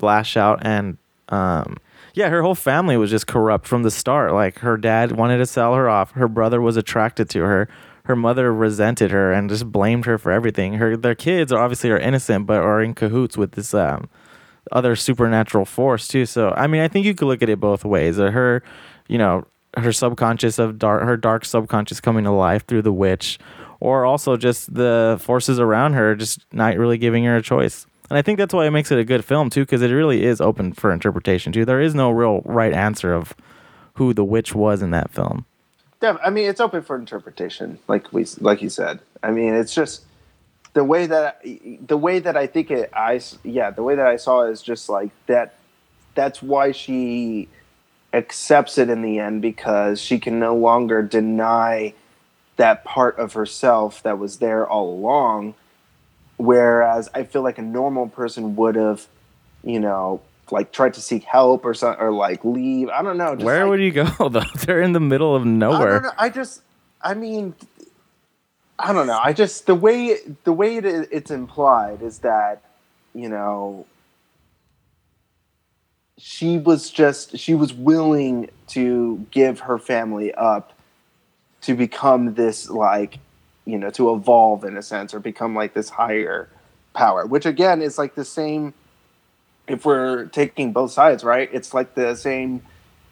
lash out and, um, yeah, her whole family was just corrupt from the start. Like her dad wanted to sell her off. Her brother was attracted to her. Her mother resented her and just blamed her for everything. Her their kids are obviously are innocent, but are in cahoots with this um, other supernatural force too. So I mean, I think you could look at it both ways. Uh, Her, you know, her subconscious of dark, her dark subconscious coming to life through the witch, or also just the forces around her just not really giving her a choice. And I think that's why it makes it a good film too, because it really is open for interpretation too. There is no real right answer of who the witch was in that film. Def- I mean, it's open for interpretation, like we, like you said. I mean, it's just the way that the way that I think it. I yeah, the way that I saw it is just like that. That's why she accepts it in the end because she can no longer deny that part of herself that was there all along. Whereas I feel like a normal person would have, you know, like tried to seek help or something, or like leave. I don't know. just Where like- would you go *laughs* though? They're in the middle of I don't nowhere. know. I just, I mean, I don't know. I just the way the way it, it's implied is that you know she was just she was willing to give her family up to become this like you know to evolve in a sense or become like this higher power which again is like the same if we're taking both sides right it's like the same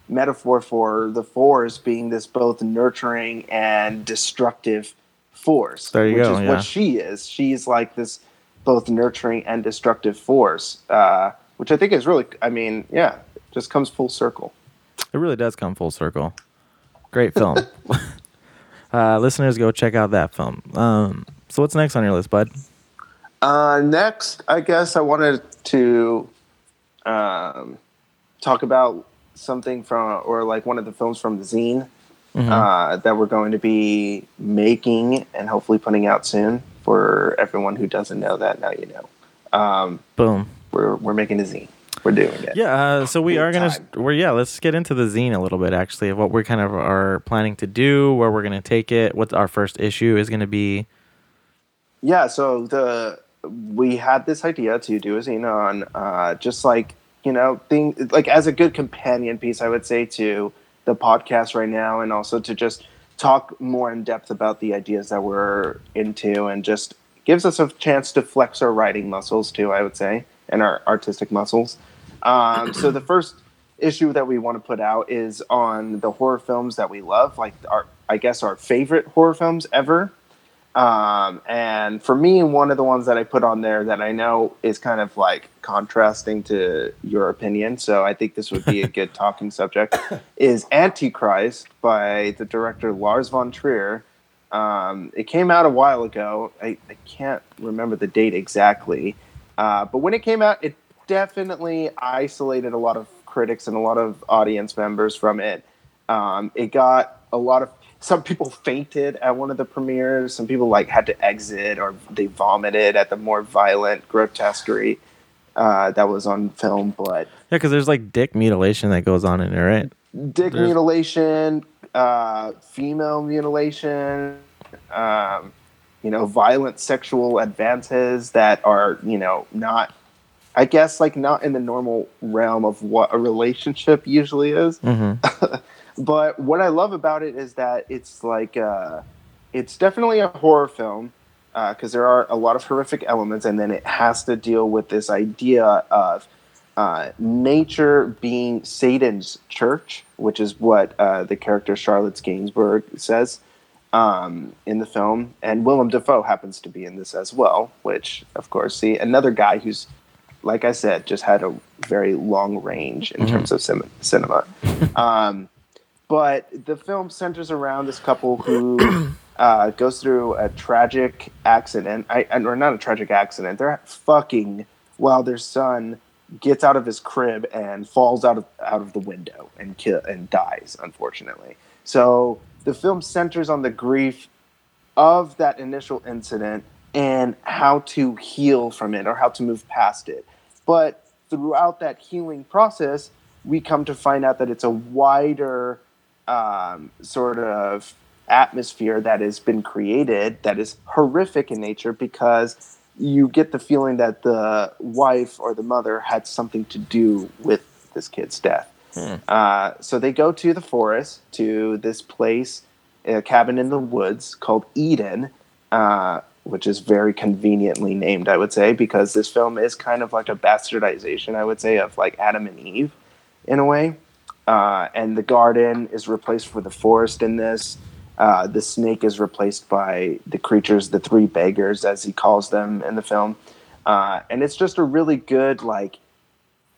metaphor for the force being this both nurturing and destructive force There you which go, is yeah. what she is she's like this both nurturing and destructive force uh, which i think is really i mean yeah just comes full circle It really does come full circle. Great film. *laughs* uh, listeners, go check out that film. Um, so what's next on your list, bud? Uh, next, I guess I wanted to um, talk about something from, or like one of the films from the zine Mm-hmm. uh, that we're going to be making and hopefully putting out soon. For everyone who doesn't know that, now you know. Um, Boom. we're we're making a zine. We're doing it. Yeah, uh, so we Big are gonna. time. We're yeah. Let's get into the zine a little bit. Actually, of what we're kind of are planning to do, where we're gonna take it, what our first issue is gonna be. Yeah, so the we had this idea to do a zine on uh, just like you know thing like as a good companion piece, I would say to the podcast right now, and also to just talk more in depth about the ideas that we're into, and just gives us a chance to flex our writing muscles too. I would say, and our artistic muscles. Um, so the first issue that we want to put out is on the horror films that we love, like our I guess our favorite horror films ever. Um, and for me, one of the ones that I put on there that I know is kind of like contrasting to your opinion, so I think this would be a *laughs* good talking subject, is Antichrist by the director Lars von Trier. Um, it came out a while ago. I, I can't remember the date exactly, uh, but when it came out, it definitely isolated a lot of critics and a lot of audience members from it. Um, it got a lot of some people fainted at one of the premieres. Some people like had to exit or they vomited at the more violent grotesquerie uh, that was on film. But Yeah, because there's like dick mutilation that goes on in it, right? dick There's- mutilation, uh, female mutilation, um, you know, violent sexual advances that are, you know, not, I guess, like not in the normal realm of what a relationship usually is. Mm-hmm. *laughs* But what I love about it is that it's like, uh, it's definitely a horror film because there are a lot of horrific elements, and then it has to deal with this idea of uh, nature being Satan's church, which is what uh, the character Charlotte Gainsbourg says um, in the film, and Willem Dafoe happens to be in this as well. Which, of course, see another guy who's, like I said, just had a very long range in Mhm. terms of cin- cinema. um, but the film centers around this couple who *clears throat* uh, goes through a tragic accident, I, or not a tragic accident. They're fucking while their son gets out of his crib and falls out of out of the window and kill and dies. Unfortunately, so the film centers on the grief of that initial incident and how to heal from it or how to move past it. But throughout that healing process, we come to find out that it's a wider um, sort of atmosphere that has been created that is horrific in nature because you get the feeling that the wife or the mother had something to do with this kid's death. Uh, so they go to the forest to this place, a cabin in the woods called Eden, uh, which is very conveniently named, I would say, because this film is kind of like a bastardization, I would say, of like Adam and Eve in a way. Uh, and the garden is replaced for the forest in this. Uh, the snake is replaced by the creatures, the three beggars, as he calls them in the film. Uh, and it's just a really good, like,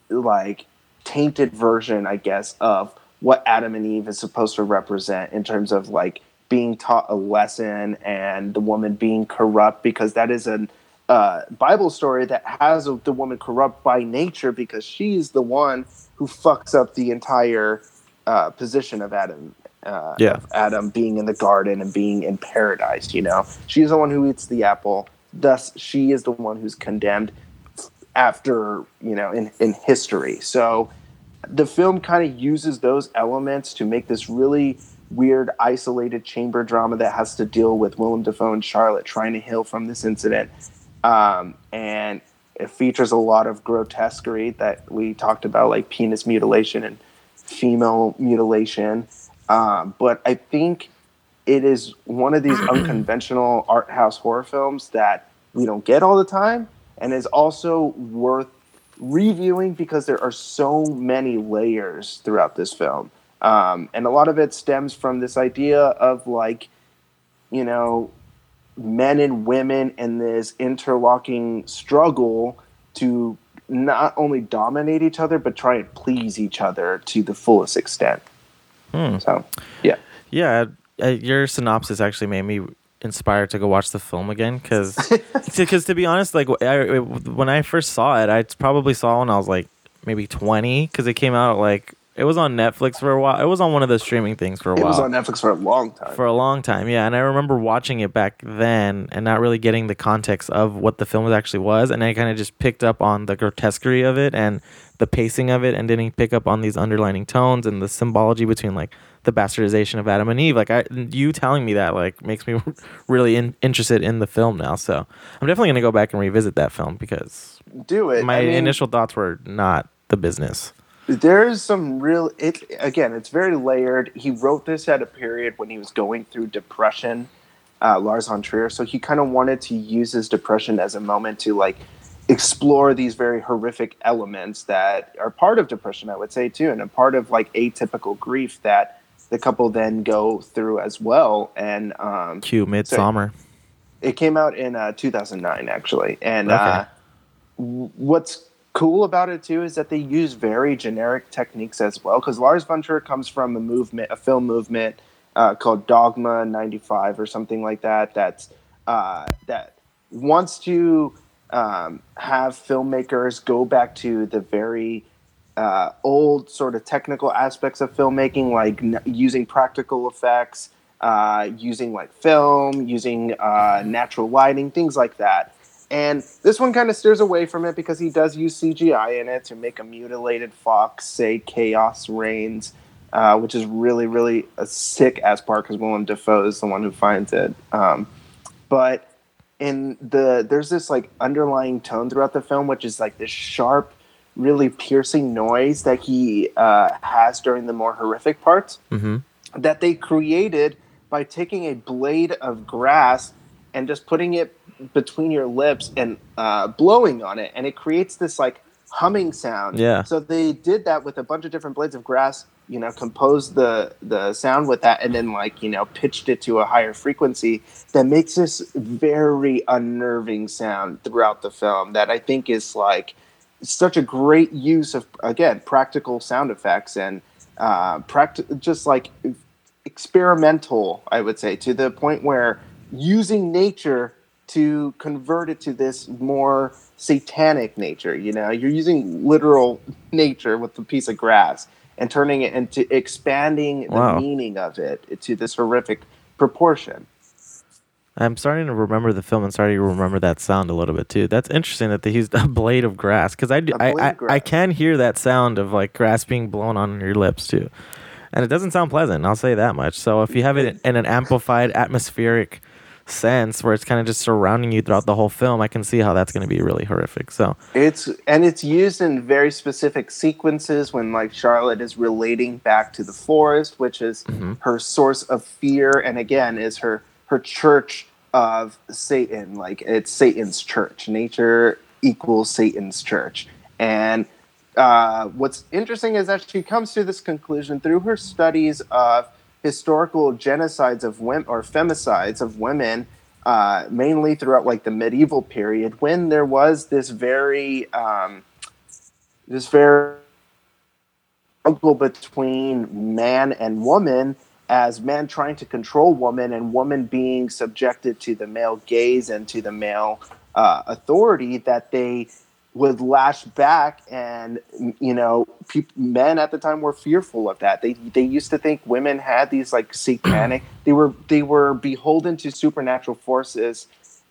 like tainted version, I guess, of what Adam and Eve is supposed to represent in terms of like being taught a lesson and the woman being corrupt because that is a uh, Bible story that has the woman corrupt by nature because she's the one who fucks up the entire uh, position of Adam. Uh, Yeah. of Adam being in the garden and being in paradise. You know, she's the one who eats the apple. Thus, she is the one who's condemned after you know in in history. So the film kind of uses those elements to make this really weird isolated chamber drama that has to deal with Willem Dafoe and Charlotte trying to heal from this incident. Um, and it features a lot of grotesquerie that we talked about, like penis mutilation and female mutilation. Um, but I think it is one of these *clears throat* unconventional art house horror films that we don't get all the time and is also worth reviewing because there are so many layers throughout this film. Um, and a lot of it stems from this idea of like, you know, men and women in this interlocking struggle to not only dominate each other but try and please each other to the fullest extent. Hmm. So, yeah. Yeah, your synopsis actually made me inspired to go watch the film again because because *laughs* to be honest, like I, when I first saw it, I probably saw when I was like maybe twenty because it came out like it was on Netflix for a while. It was on one of the streaming things for a while. It was on Netflix for a long time. for a long time, yeah. And I remember watching it back then and not really getting the context of what the film actually was. And I kind of just picked up on the grotesquerie of it and the pacing of it and didn't pick up on these underlining tones and the symbology between like the bastardization of Adam and Eve. Like I, you telling me that like makes me *laughs* really in, interested in the film now. So I'm definitely going to go back and revisit that film because Do it. my I mean, initial thoughts were not the business. There's some real it again, it's very layered. He wrote this at a period when he was going through depression, uh, Lars von Trier. So he kind of wanted to use his depression as a moment to like explore these very horrific elements that are part of depression, I would say too, and a part of like atypical grief that the couple then go through as well. And um, Cue Midsommar. it came out in uh, 2009 actually and Okay. uh, w- what's cool about it too is that they use very generic techniques as well because lars von Trier comes from a movement a film movement uh, called dogma 95 or something like that that's uh, that wants to um, have filmmakers go back to the very uh, old sort of technical aspects of filmmaking, like n- using practical effects, uh, using like film, using uh, natural lighting, things like that. And this one kind of steers away from it because he does use CGI in it to make a mutilated fox say "Chaos Reigns," uh, which is really, really a sick ass part because Willem Dafoe is the one who finds it. Um, but in the there's this like underlying tone throughout the film, which is like this sharp, really piercing noise that he uh, has during the more horrific parts Mm-hmm. that they created by taking a blade of grass and just putting it between your lips and uh, blowing on it, and it creates this like humming sound. Yeah. So they did that with a bunch of different blades of grass. You know, composed the the sound with that, and then like you know pitched it to a higher frequency that makes this very unnerving sound throughout the film. That I think is like such a great use of again practical sound effects and uh, practi- just like experimental, I would say, to the point where using nature to convert it to this more satanic nature. You know, you're using literal nature with a piece of grass and turning it into expanding Wow. the meaning of it to this horrific proportion. I'm starting to remember the film and starting to remember that sound a little bit too. That's interesting that they used a *laughs* blade of grass because I, do- I, I. I can hear that sound of like grass being blown on your lips too, and it doesn't sound pleasant. I'll say that much. So if you have it in an amplified atmospheric sense where it's kind of just surrounding you throughout the whole film, I can see how that's going to be really horrific. So It's and it's used in very specific sequences when like Charlotte is relating back to the forest, which is her source of fear, and again is her her church of Satan. Like it's Satan's church. Nature equals Satan's church. And uh, what's interesting is that she comes to this conclusion through her studies of historical genocides of women or femicides of women uh, mainly throughout like the medieval period when there was this very um, this very struggle between man and woman as man trying to control woman and woman being subjected to the male gaze and to the male uh, authority that they would lash back and you know peop men at the time were fearful of that. They they used to think women had these like satanic *clears throat* they were they were beholden to supernatural forces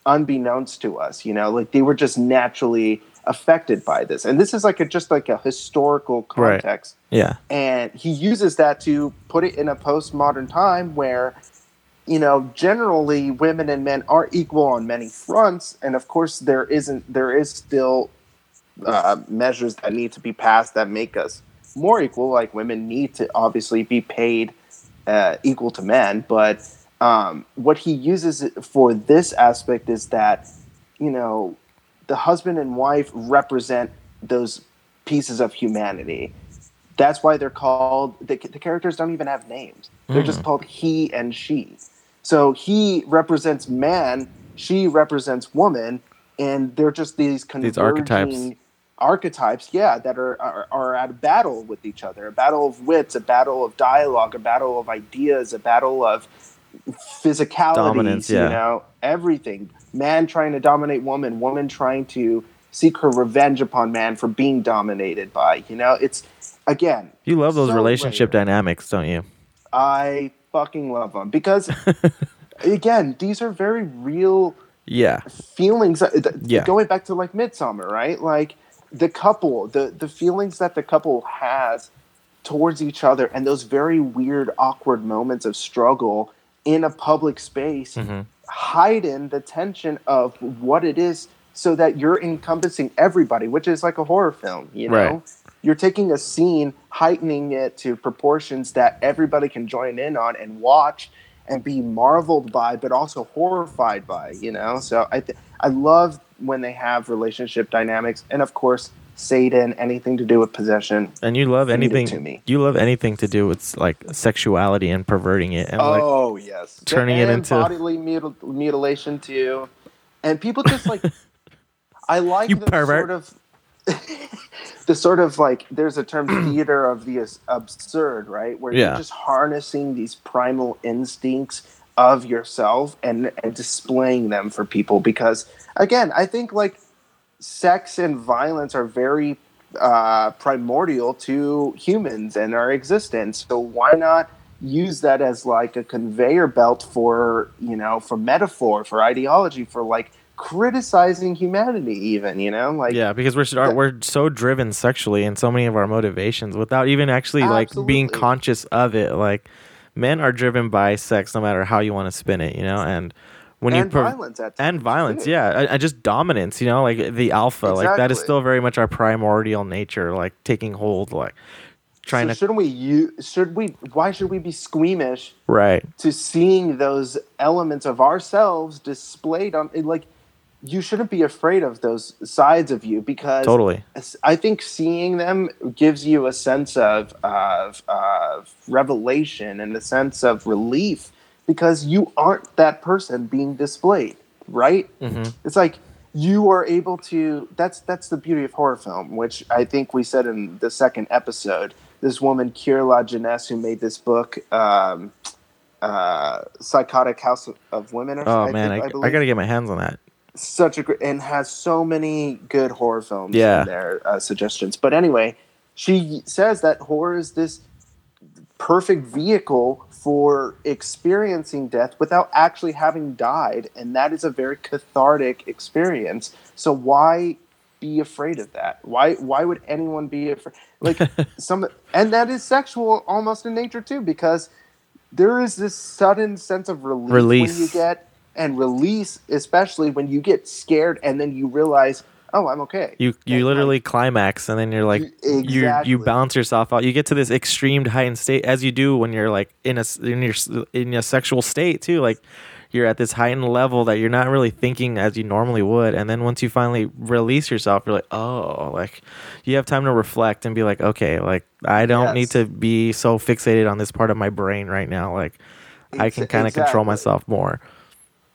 unbeknownst to us you know? Like they were just naturally affected by this. And this is like a just like a historical Right. context. Yeah, and he uses that to put it in a postmodern time where you know generally women and men are equal on many fronts. And of course there isn't there is still uh, measures that need to be passed that make us more equal. Like women need to obviously be paid uh, equal to men but um, what he uses it for this aspect is that you know the husband and wife represent those pieces of humanity. That's why they're called the, the characters don't even have names. They're just called he and she. So he represents man she represents woman and they're just these converging These archetypes. Archetypes, yeah, that are, are are at a battle with each other, a battle of wits, a battle of dialogue, a battle of ideas, a battle of physicalities, Dominance, yeah. you know, everything. Man trying to dominate woman, woman trying to seek her revenge upon man for being dominated by. You know, it's again. You love those so relationship dynamics, don't you? I fucking love them because, *laughs* again, these are very real Yeah. feelings. Yeah. Going back to like Midsommar, right? Like the couple, the the feelings that the couple has towards each other, and those very weird, awkward moments of struggle in a public space, Mm-hmm. heighten the tension of what it is, so that you're encompassing everybody, which is like a horror film. You know, Right. you're taking a scene, heightening it to proportions that everybody can join in on and watch and be marveled by, but also horrified by. You know, so I th- I love when they have relationship dynamics, and of course, Satan, anything to do with possession. And you love anything to me. you love anything to do with like sexuality and perverting it and like oh yes, turning it into- bodily mutil- mutilation too, and people just like. I like You the pervert. sort of *laughs* the sort of like there's a term *clears throat* theater of the absurd, right? Where Yeah. you're just harnessing these primal instincts of yourself and, and displaying them for people because again, I think like sex and violence are very uh, primordial to humans and our existence. So why not use that as like a conveyor belt for you know for metaphor for ideology for like criticizing humanity even you know like yeah, because we're so- we're so driven sexually in so many of our motivations without even actually like being conscious of it. Like men are driven by sex no matter how you want to spin it, you know, and when you and violence at and violence, yeah, and, and just dominance, you know, like the alpha, like that is still very much our primordial nature, like taking hold, like trying so to shouldn't we you should we why should we be squeamish right, to seeing those elements of ourselves displayed on like you shouldn't be afraid of those sides of you because totally, I think seeing them gives you a sense of, of, of revelation and a sense of relief because you aren't that person being displayed, right? Mhm. It's like you are able to. That's that's the beauty of horror film, which I think we said in the second episode. This woman, Kier-La Janisse, who made this book, um, uh, "Psychotic House of Women." Or Oh something, man, think- I, I, believe gotta get my hands on that. Such a great and has so many good horror films Yeah. in their uh, suggestions. But anyway, she says that horror is this perfect vehicle for experiencing death without actually having died, and that is a very cathartic experience. So why be afraid of that? Why why would anyone be afraid? Like *laughs* some, and that is sexual almost in nature too, because there is this sudden sense of relief Release. when you get and release, especially when you get scared and then you realize, oh, I'm okay. You you And, literally climax and then you're like You- you you exactly. balance yourself out. You get to this extreme heightened state as you do when you're like in a in your in a sexual state too. Like you're at this heightened level that you're not really thinking as you normally would. And then once you finally release yourself, you're like, oh, like you have time to reflect and be like, okay, like I don't need to be so fixated on this part of my brain right now. Like I can kind of control myself more.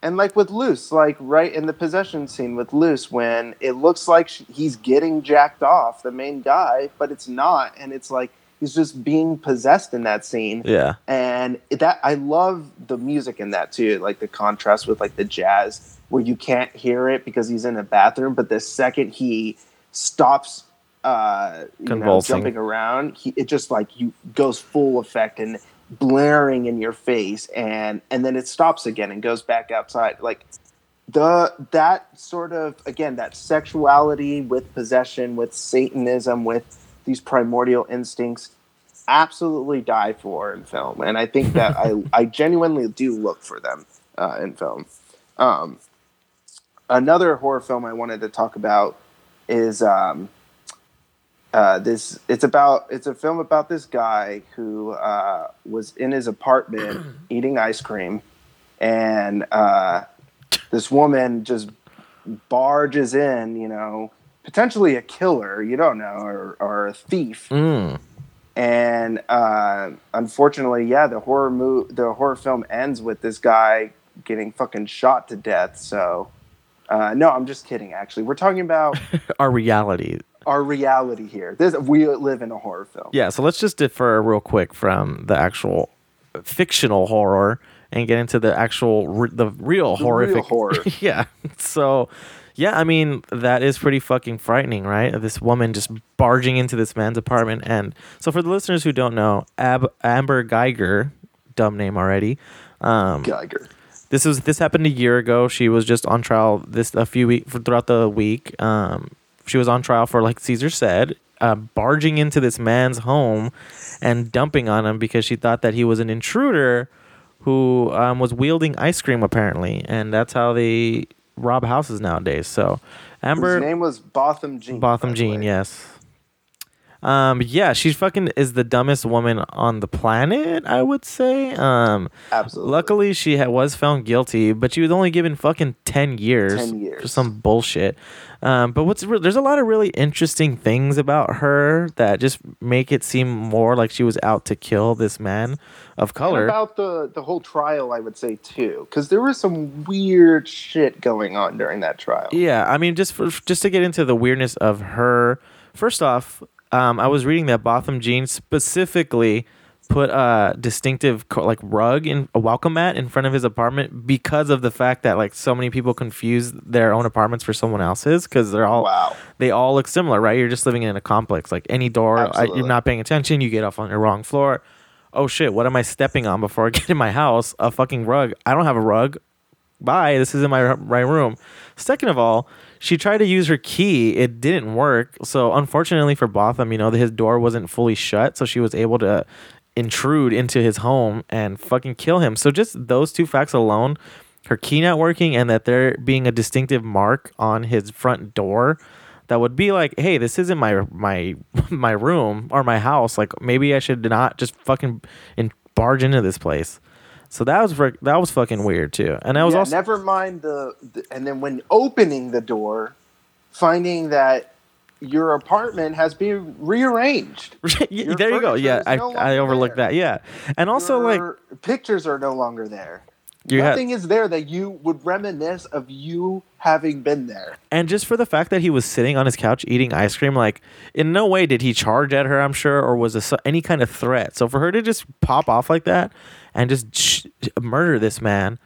And like with Luz, like right in the possession scene with Luz, when it looks like sh- he's getting jacked off, the main guy, but it's not, and it's like he's just being possessed in that scene. Yeah. and that I love the music in that too, like the contrast with like the jazz, where you can't hear it because he's in a bathroom, but the second he stops, uh, you know, jumping around, he, it just like you goes full effect and blaring in your face, and and then it stops again and goes back outside, like the that sort of again that sexuality with possession with satanism with these primordial instincts absolutely die for in film and i think that i *laughs* i genuinely do look for them uh, in film. Um another horror film i wanted to talk about is um uh, this it's about it's a film about this guy who uh, was in his apartment *clears throat* eating ice cream and uh, this woman just barges in you know potentially a killer you don't know or, or a thief Mm. and uh, unfortunately yeah the horror mo- the horror film ends with this guy getting fucking shot to death so uh, no i'm just kidding actually we're talking about *laughs* Our reality. Our reality here. This we live in a horror film. Yeah, so let's just defer real quick from the actual fictional horror and get into the actual the real horrific real horror. *laughs* yeah. So, yeah, I mean that is pretty fucking frightening, right? This woman just barging into this man's apartment, and so for the listeners who don't know, Ab- Amber Guyger, dumb name already. Um, Guyger. this was this happened a year ago. She was just on trial this a few week throughout the week. Um, she was on trial for like Caesar said, uh, barging into this man's home and dumping on him because she thought that he was an intruder who um, was wielding ice cream apparently, and that's how they rob houses nowadays. So Amber His name was Botham Jean. Botham Jean, yes. Um, yeah, she's fucking is the dumbest woman on the planet, I would say. Um, Absolutely. luckily she ha- was found guilty, but she was only given fucking ten years, 10 years. for some bullshit. Um, but what's re- there's a lot of really interesting things about her that just make it seem more like she was out to kill this man of And color. about the the whole trial, I would say too, because there was some weird shit going on during that trial. Yeah, I mean, just for just to get into the weirdness of her. First off, um, I was reading that Botham Jean specifically put a distinctive like rug in a welcome mat in front of his apartment because of the fact that like so many people confuse their own apartments for someone else's because they're all Wow. they all look similar, right? You're just living in a complex. Like any door, I, you're not paying attention, you get off on the wrong floor. Oh shit! What am I stepping on before I *laughs* get in my house? A fucking rug. I don't have a rug bye this isn't my my room second of all she tried to use her key. It didn't work. So unfortunately for botham you know his door wasn't fully shut so she was able to intrude into his home and fucking kill him. So just those two facts alone her key not working and that there being a distinctive mark on his front door that would be like hey this isn't my my *laughs* my room or my house. Like maybe i should not just fucking in, barge into this place so that was that was fucking weird too, and I was yeah, also never mind the, the and then when opening the door, finding that your apartment has been rearranged. *laughs* Yeah, there you go. Yeah, I, no I overlooked there. that. Yeah, and also like pictures are no longer there. you had, Nothing is there that you would reminisce of you having been there. and just for the fact that he was sitting on his couch eating ice cream, like in no way did he charge at her. I'm sure, or was this any kind of threat. So for her to just pop off like that and just sh- murder this man.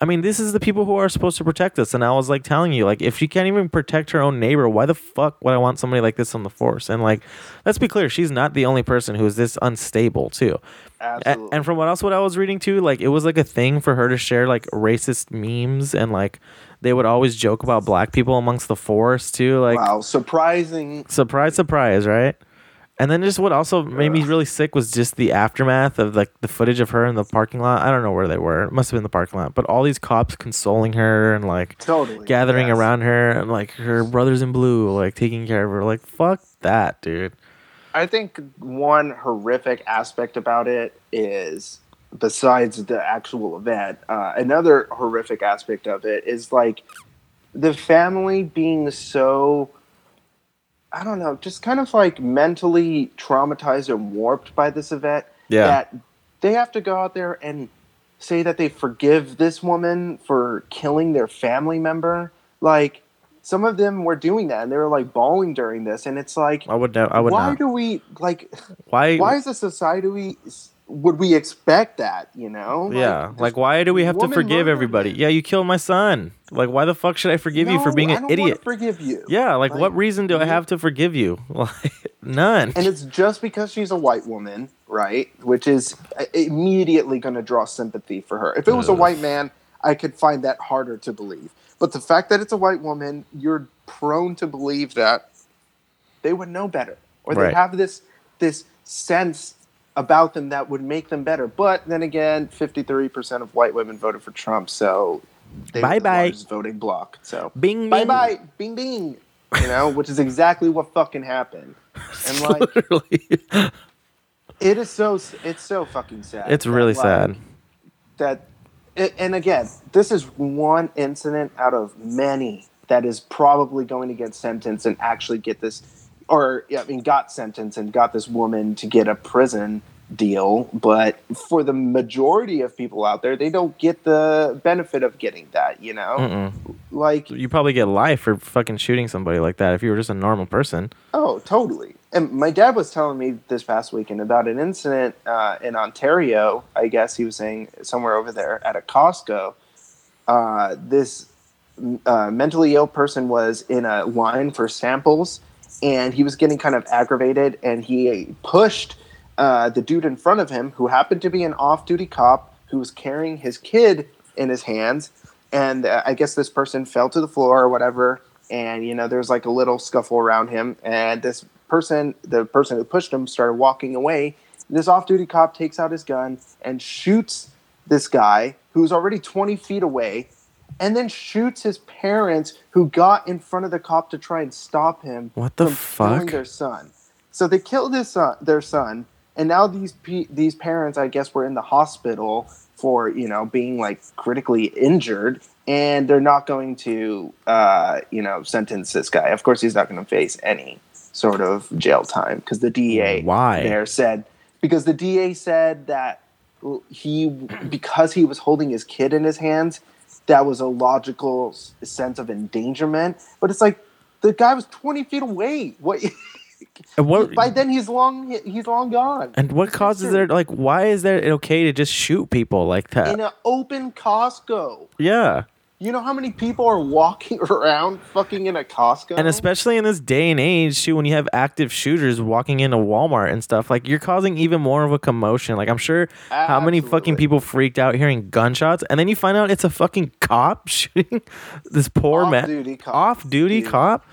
I mean, this is the people who are supposed to protect us. And I was like telling you, like, if she can't even protect her own neighbor, why the fuck would I want somebody like this on the force? And like, let's be clear, she's not the only person who is this unstable too. A- Absolutely. and from what else what I was reading too, like it was like a thing for her to share like racist memes and like they would always joke about black people amongst the force too. Like wow, surprising. surprise, surprise, right? And then just what also made me really sick was just the aftermath of like the footage of her in the parking lot. I don't know where they were. It must have been the parking lot. But all these cops consoling her and like Totally. gathering yes. around her and like her brothers in blue like taking care of her. Like fuck that, dude. I think one horrific aspect about it is, besides the actual event, uh, another horrific aspect of it is like the family being so, I don't know, just kind of like mentally traumatized and warped by this event Yeah. that they have to go out there and say that they forgive this woman for killing their family member. Like, some of them were doing that and they were like bawling during this, and it's like, I would ne- I would why not. do we like why why is a society we would we expect that you know Yeah, this like why do we have to forgive everybody? Yeah, you killed my son. Like why the fuck should I forgive you for being I an don't idiot? forgive you Yeah, like, what reason do I have to forgive you? *laughs* Like none. and it's just because she's a white woman right which is uh, immediately going to draw sympathy for her if it was a white man i could find that harder to believe but the fact that it's a white woman you're prone to believe that they would know better or they Right. have this this sense about them that would make them better but then again 53% of white women voted for trump so they were the Bye-bye. largest voting bloc so Bing bye bing. bye bing bing you know *laughs* which is exactly what fucking happened and *laughs* like Literally. it is so it's so fucking sad it's really like, sad. that it, and again this is one incident out of many that is probably going to get sentenced and actually get this or yeah, i mean got sentenced and got this woman to get a prison deal but for the majority of people out there they don't get the benefit of getting that you know Mm-mm. Like, You probably get life for fucking shooting somebody like that if you were just a normal person. oh, totally. And my dad was telling me this past weekend about an incident uh, in Ontario. I guess he was saying somewhere over there at a Costco. Uh, this uh, mentally ill person was in a line for samples, and he was getting kind of aggravated, and he pushed uh, the dude in front of him, who happened to be an off-duty cop who was carrying his kid in his hands, and uh, I guess this person fell to the floor or whatever, and you know there's like a little scuffle around him, and this person, the person who pushed him, started walking away. This off-duty cop takes out his gun and shoots this guy who's already 20 feet away and then shoots his parents who got in front of the cop to try and stop him What the from killing fuck? their son. So they killed his son, their son, and now these pe- these parents, I guess, were in the hospital for you know being like critically injured, and they're not going to uh, you know sentence this guy. Of course, he's not going to face any sort of jail time because the DA Why? there said because the DA said that he because he was holding his kid in his hands that was a logical sense of endangerment but it's like the guy was 20 feet away what *laughs* And what by then he's long he's long gone and what causes there like why is there okay to just shoot people like that? in an open Costco yeah. You know how many people are walking *laughs* around fucking in a Costco And especially in this day and age, too, when you have active shooters walking into Walmart and stuff, like you're causing even more of a commotion. Like I'm sure how many fucking people freaked out hearing gunshots, and then you find out it's a fucking cop *laughs* shooting this poor man, Off-duty cop, off-duty dude. cop.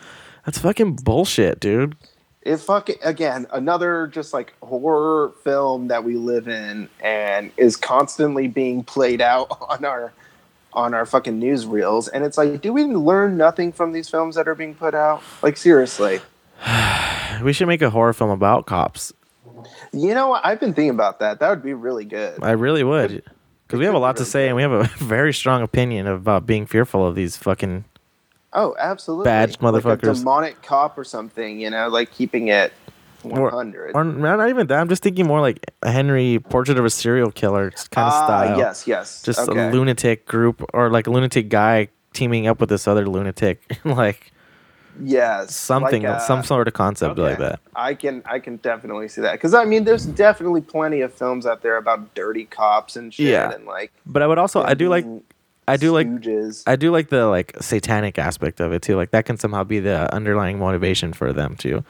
That's fucking bullshit, dude. it fucking again another just like horror film that we live in and is constantly being played out *laughs* on our on our fucking newsreels and it's like do we learn nothing from these films that are being put out like seriously *sighs* We should make a horror film about cops. you know what i've been thinking about that that would be really good I really would, because we have a lot to *laughs* say, and we have a *laughs* very strong opinion about uh, being fearful of these fucking. oh absolutely Badged like a motherfuckers. demonic cop or something you know like keeping it 100 Or not even that. I'm just thinking more like a Henry Portrait of a Serial Killer kind of Ah, style. yes yes just okay. a lunatic group or like a lunatic guy teaming up with this other lunatic *laughs* like yes something like, uh, some sort of concept like that I can I can definitely see that because I mean, there's definitely plenty of films out there about dirty cops and shit, Yeah. and like but i would also i do like i do like stooges. i do like the like satanic aspect of it too like that can somehow be the underlying motivation for them too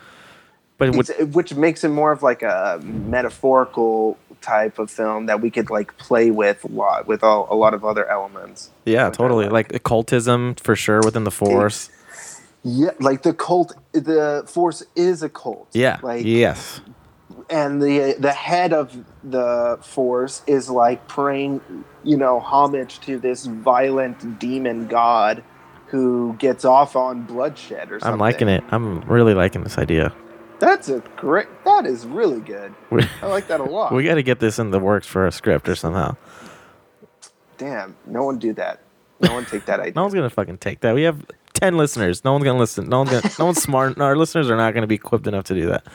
but it would, which makes it more of like a metaphorical type of film that we could like play with a lot with all, a lot of other elements. yeah totally like. like occultism for sure within the force Yeah, like the cult, the force is a cult. yeah like yes and the the head of the force is like praying you know homage to this violent demon god who gets off on bloodshed or something i'm liking it i'm really liking this idea that's a great that is really good i like that a lot *laughs* we got to get this in the works for a script or somehow damn no one do that no one take that *laughs* idea No one's gonna fucking take that. We have ten listeners. No one's gonna listen. No one's gonna. no one's smart. *laughs* Our listeners are not gonna be equipped enough to do that.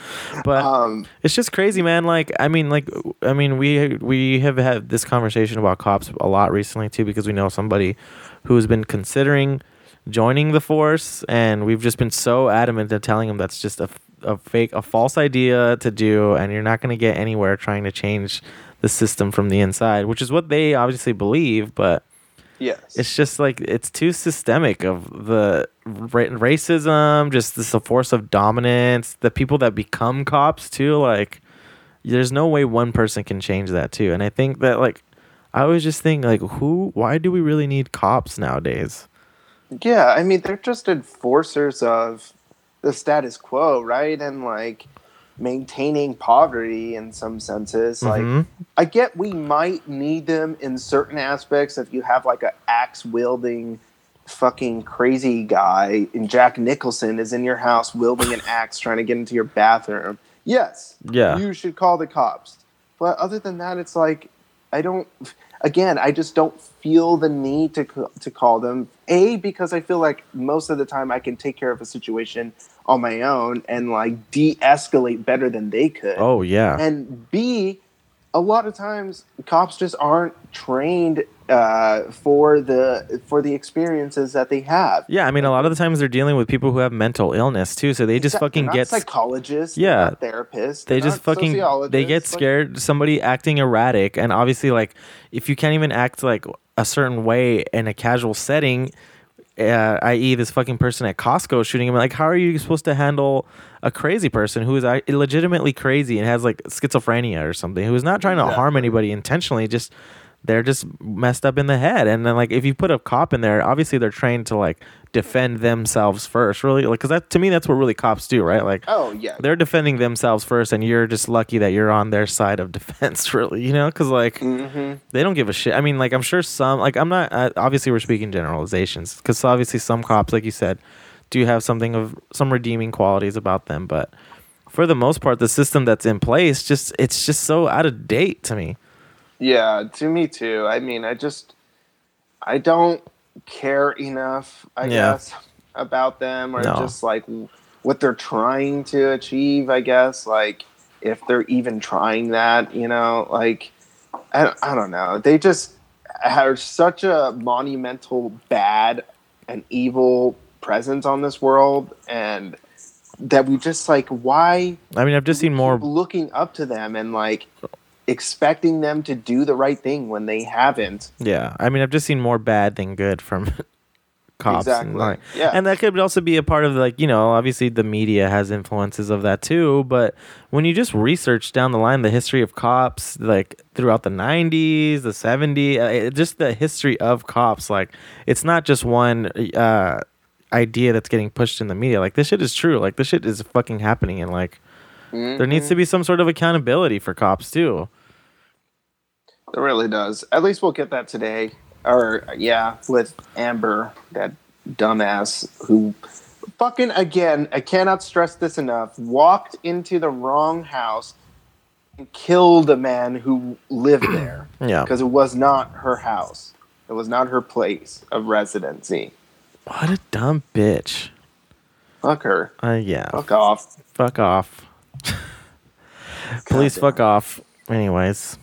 But um it's just crazy, man. Like, I mean, like, I mean, we we have had this conversation about cops a lot recently too, because we know somebody who's been considering joining the force, and we've just been so adamant at telling him that's just a, a fake, a false idea to do, and you're not gonna get anywhere trying to change the system from the inside, which is what they obviously believe, but yes. it's just like it's too systemic of the ra- racism just this force of dominance the people that become cops too like there's no way one person can change that too and i think that like i always just think like who why do we really need cops nowadays? Yeah i mean they're just enforcers of the status quo right and like maintaining poverty in some senses like Mhm. I get we might need them in certain aspects if you have like a axe wielding fucking crazy guy and Jack Nicholson is in your house wielding an axe trying to get into your bathroom. Yes. Yeah. You should call the cops. But other than that it's like I don't again, I just don't feel the need to to call them. A because I feel like most of the time I can take care of a situation on my own and like de-escalate better than they could oh yeah and B, a lot of times cops just aren't trained uh, for the for the experiences that they have. Yeah, I mean, a lot of the times they're dealing with people who have mental illness too, so they just fucking get psychologists. Yeah. therapists. they just fucking they get like- scared somebody acting erratic and obviously like if you can't even act like a certain way in a casual setting uh, i.e this fucking person at costco shooting him. Like how are you supposed to handle a crazy person who is uh, legitimately crazy and has like schizophrenia or something who is not trying to harm anybody intentionally just they're just messed up in the head. And then like if you put a cop in there obviously they're trained to like defend themselves first really. Like because that to me that's what really cops do right? Like Oh yeah, they're defending themselves first and you're just lucky that you're on their side of *laughs* defense really you know? Because like hmm they don't give a shit. I mean like i'm sure some like i'm not uh, obviously we're speaking generalizations because obviously some cops like you said do have something of some redeeming qualities about them. But for the most part the system that's in place just it's just so out of date to me Yeah, to me too. I mean, I just I don't care enough, I Yeah. guess, about them or No. just like what they're trying to achieve, I guess, like if they're even trying that, you know, like I, I don't know. They just have such a monumental bad and evil presence on this world and that we just like why i mean i've just seen more looking up to them and like expecting them to do the right thing when they haven't. Yeah, I mean, I've just seen more bad than good from *laughs* cops. Exactly. And, like, Yeah. and that could also be a part of like you know, obviously the media has influences of that too. But when you just research down the line the history of cops, like throughout the '90s, the '70s, uh, just the history of cops, like it's not just one. uh idea that's getting pushed in the media like this shit is true like this shit is fucking happening and like there needs to be some sort of accountability for cops too It really does. At least we'll get that today. Or yeah, with Amber, that dumbass who fucking again, I cannot stress this enough, walked into the wrong house and killed a man who lived *clears throat* there. yeah Because it was not her house. It was not her place of residency. what a dumb bitch Fuck her. uh yeah Fuck off. fuck off. *laughs* Please damn. fuck off. Anyways,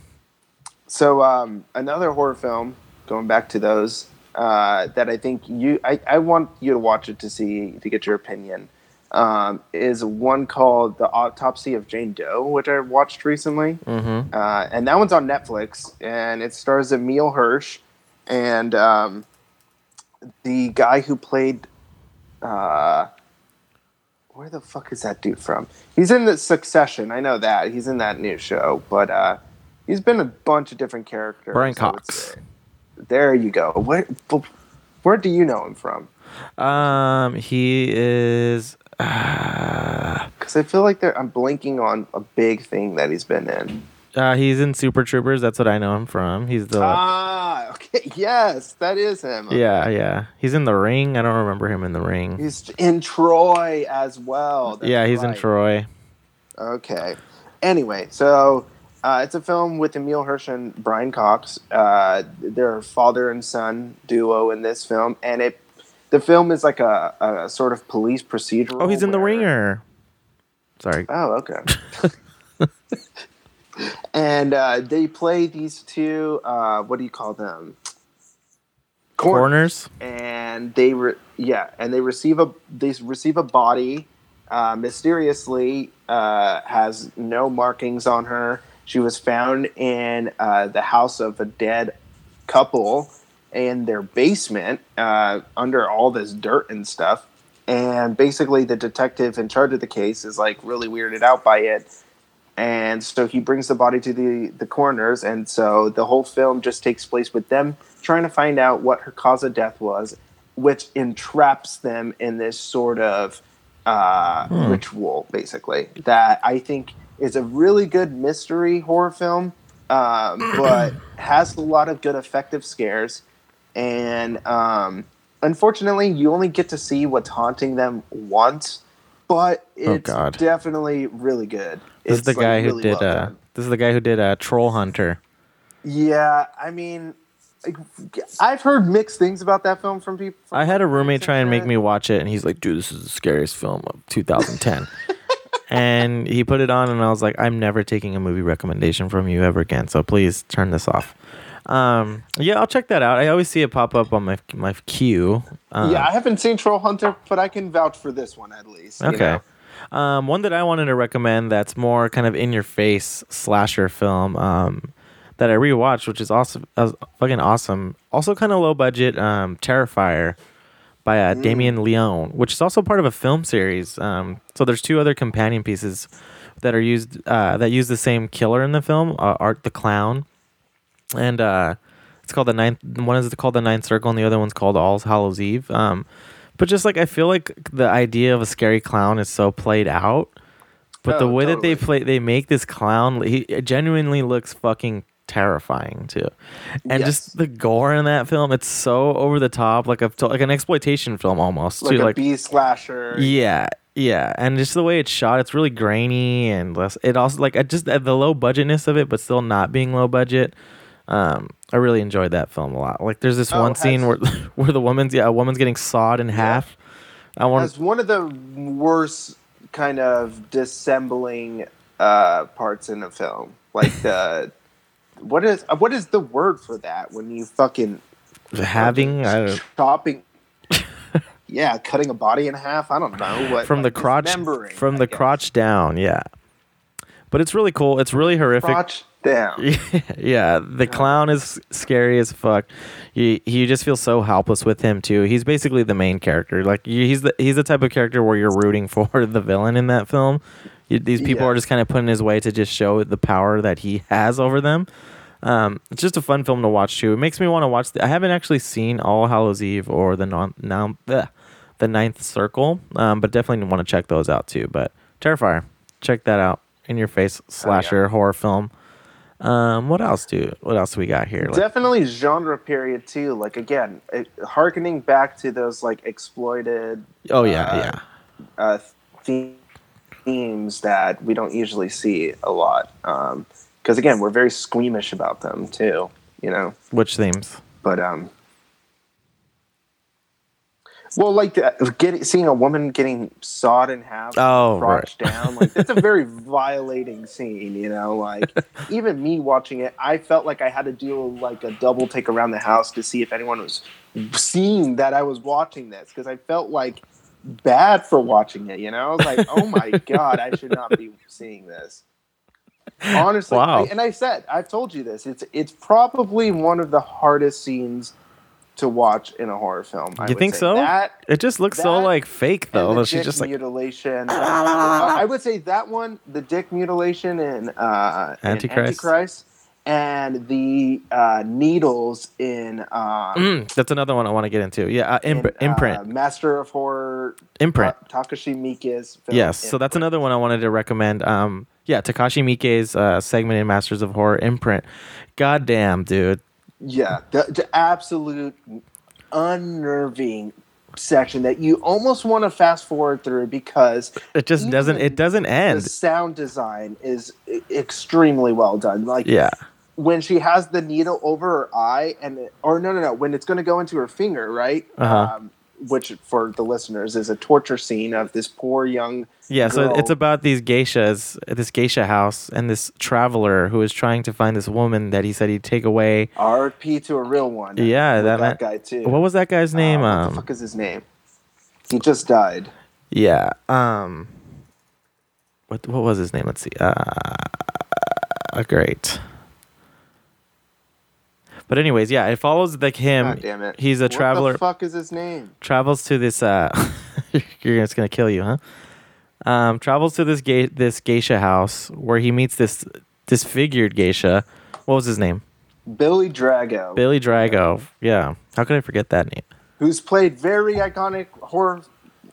So um, another horror film, going back to those, uh, that I think you, I, I want you to watch it to see to get your opinion. Um, is one called The Autopsy of Jane Doe, which I watched recently, mm-hmm. uh, and that one's on Netflix, and it stars Emile Hirsch, and um, the guy who played, uh, where the fuck is that dude from? He's in the Succession. I know that he's in that new show, but uh, he's been a bunch of different characters. Brian Cox. There you go. Where, where do you know him from? um, he is. Uh, Because I feel like there, I'm blinking on a big thing that he's been in. uh, he's in Super Troopers. That's what I know him from. He's the. Ah, okay. *laughs* Yes, that is him. yeah, yeah. He's in the Ring. I don't remember him in the Ring. He's in Troy as well. That's yeah, he's in. Troy. Okay. Anyway, so uh, it's a film with Emile Hirsch and Brian Cox. Uh, they're father and son duo in this film, and it the film is like a, a sort of police procedural. Oh, he's in the Ringer. Sorry. Oh, okay. *laughs* and uh, they play these two. Uh, what do you call them? Corn- Corners. and they re- yeah, and they receive a they receive a body. Uh, mysteriously, uh, has no markings on her. She was found in uh, the house of a dead couple in their basement uh, under all this dirt and stuff. And basically, the detective in charge of the case is like really weirded out by it. And so he brings the body to the, the coroners. And so the whole film just takes place with them trying to find out what her cause of death was, which entraps them in this sort of uh, ritual, basically, that I think is a really good mystery horror film, um, *clears throat* but has a lot of good effective scares. And um, unfortunately, you only get to see what's haunting them once, but Oh, it's God. definitely really good. This is the It's, like, guy who really did. well Uh, this is the guy who did uh, Troll Hunter. Yeah, I mean, like, I've heard mixed things about that film from people. from I had a roommate and try and make me watch it, and he's like, "Dude, this is the scariest film of 2010." *laughs* and he put it on, and I was like, I'm never taking a movie recommendation from you ever again. So please turn this off. Um, yeah, I'll check that out. I always see it pop up on my my queue. Um, yeah, I haven't seen Troll Hunter, but I can vouch for this one at least. you Okay. know? Um, one that I wanted to recommend that's more kind of in your face slasher film um, that I rewatched, which is awesome, uh, fucking awesome. Also, kind of low budget. Um, Terrifier by uh, Damien Leone, which is also part of a film series. Um, so there's two other companion pieces that are used uh, that use the same killer in the film, uh, Art the Clown, and uh, it's called the ninth. One is called the Ninth Circle, and the other one's called All Hallows Eve. Um, but just like I feel like the idea of a scary clown is so played out, but the Oh, way that they play, they make this clown, he genuinely looks fucking terrifying too, and Yes. just the gore in that film, it's so over the top, like a like an exploitation film almost Like too, a like B slasher. yeah, yeah, and just the way it's shot, it's really grainy and less. It also like I just the low budgetness of it, but still not being low budget. Um, I really enjoyed that film a lot. Like, there's this Oh, one scene where *laughs* where the woman's yeah, a woman's getting sawed in half. I want As one of the worst kind of dissembling uh, parts in a film. Like the *laughs* what is uh, what is the word for that when you fucking having chopping *laughs* yeah cutting a body in half i don't know what from the crotch from the crotch down. Yeah, but it's really cool. It's really horrific. crotch down *laughs* yeah, the clown is scary as fuck. You you just feel so helpless with him too. He's basically the main character. Like you, he's the he's the type of character where you're rooting *laughs* for the villain in that film. These people Yeah. are just kind of put in his way to just show the power that he has over them. Um, it's just a fun film to watch too. It makes me want to watch. The, I haven't actually seen All Hallows Eve or the non now the the Ninth Circle, um, but definitely want to check those out too. But Terrifier, check that out. In your face slasher horror film. Um, what else do what else we got here? Like, definitely genre period too like again it, harkening back to those like exploited oh yeah, uh, yeah. uh, the- themes that we don't usually see a lot because again we're very squeamish about them too you know? Which themes? but um well like the, getting seeing a woman getting sawed in half Oh, crotch down like that's a very violating scene you know? Like *laughs* even me watching it i felt like i had to do like a double take around the house to see if anyone was seeing that i was watching this because i felt like bad for watching it you know i was like oh my *laughs* god i should not be seeing this honestly Wow. And i said i've told you this it's it's probably one of the hardest scenes to watch in a horror film I You think say. so? that It just looks so like fake though. the She's dick just like mutilation. I would say that one, the dick mutilation in, uh, in Antichrist. And the uh, needles in, uh, Mm, that's another one I want to get into. Yeah, uh, in, imp- uh, imprint. Master of Horror, imprint. Ta- Takashi Miike's film. Yes, so that's another one I wanted to recommend. Um, yeah, Takashi Miike's uh, segment in Masters of Horror imprint. God damn, dude. Yeah, the, the absolute unnerving section that you almost want to fast forward through because It just doesn't. It doesn't the end. sound design is extremely well done. Like Yeah. When she has the needle over her eye and it, or no no no when it's going to go into her finger right Uh-huh. um, which for the listeners is a torture scene of this poor young Yeah, so it's about these geishas, this geisha house, and this traveler who is trying to find this woman that he said he'd take away. RP to a real one Yeah, that- that, guy too What was that guy's name? Uh, what um, the fuck is his name he just died Yeah. Um. What What was his name? Let's see. Uh. Great. But anyways, yeah, it follows like him. God damn it He's a what traveler. the fuck is his name travels to this. Uh. *laughs* you're it's gonna kill you, huh? Um. Travels to this gay this geisha house where he meets this disfigured geisha. What was his name? Billy Drago Billy Drago. Yeah. How could I forget that name? who's played very iconic horror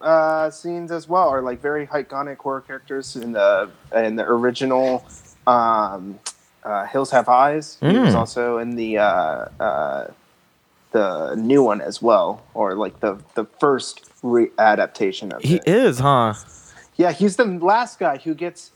uh, scenes as well, or like very iconic horror characters in the in the original um, uh, Hills Have Eyes. He was Mm. also in the uh, uh, the new one as well, or like the the first re- adaptation of He it. is, huh? Yeah, he's the last guy who gets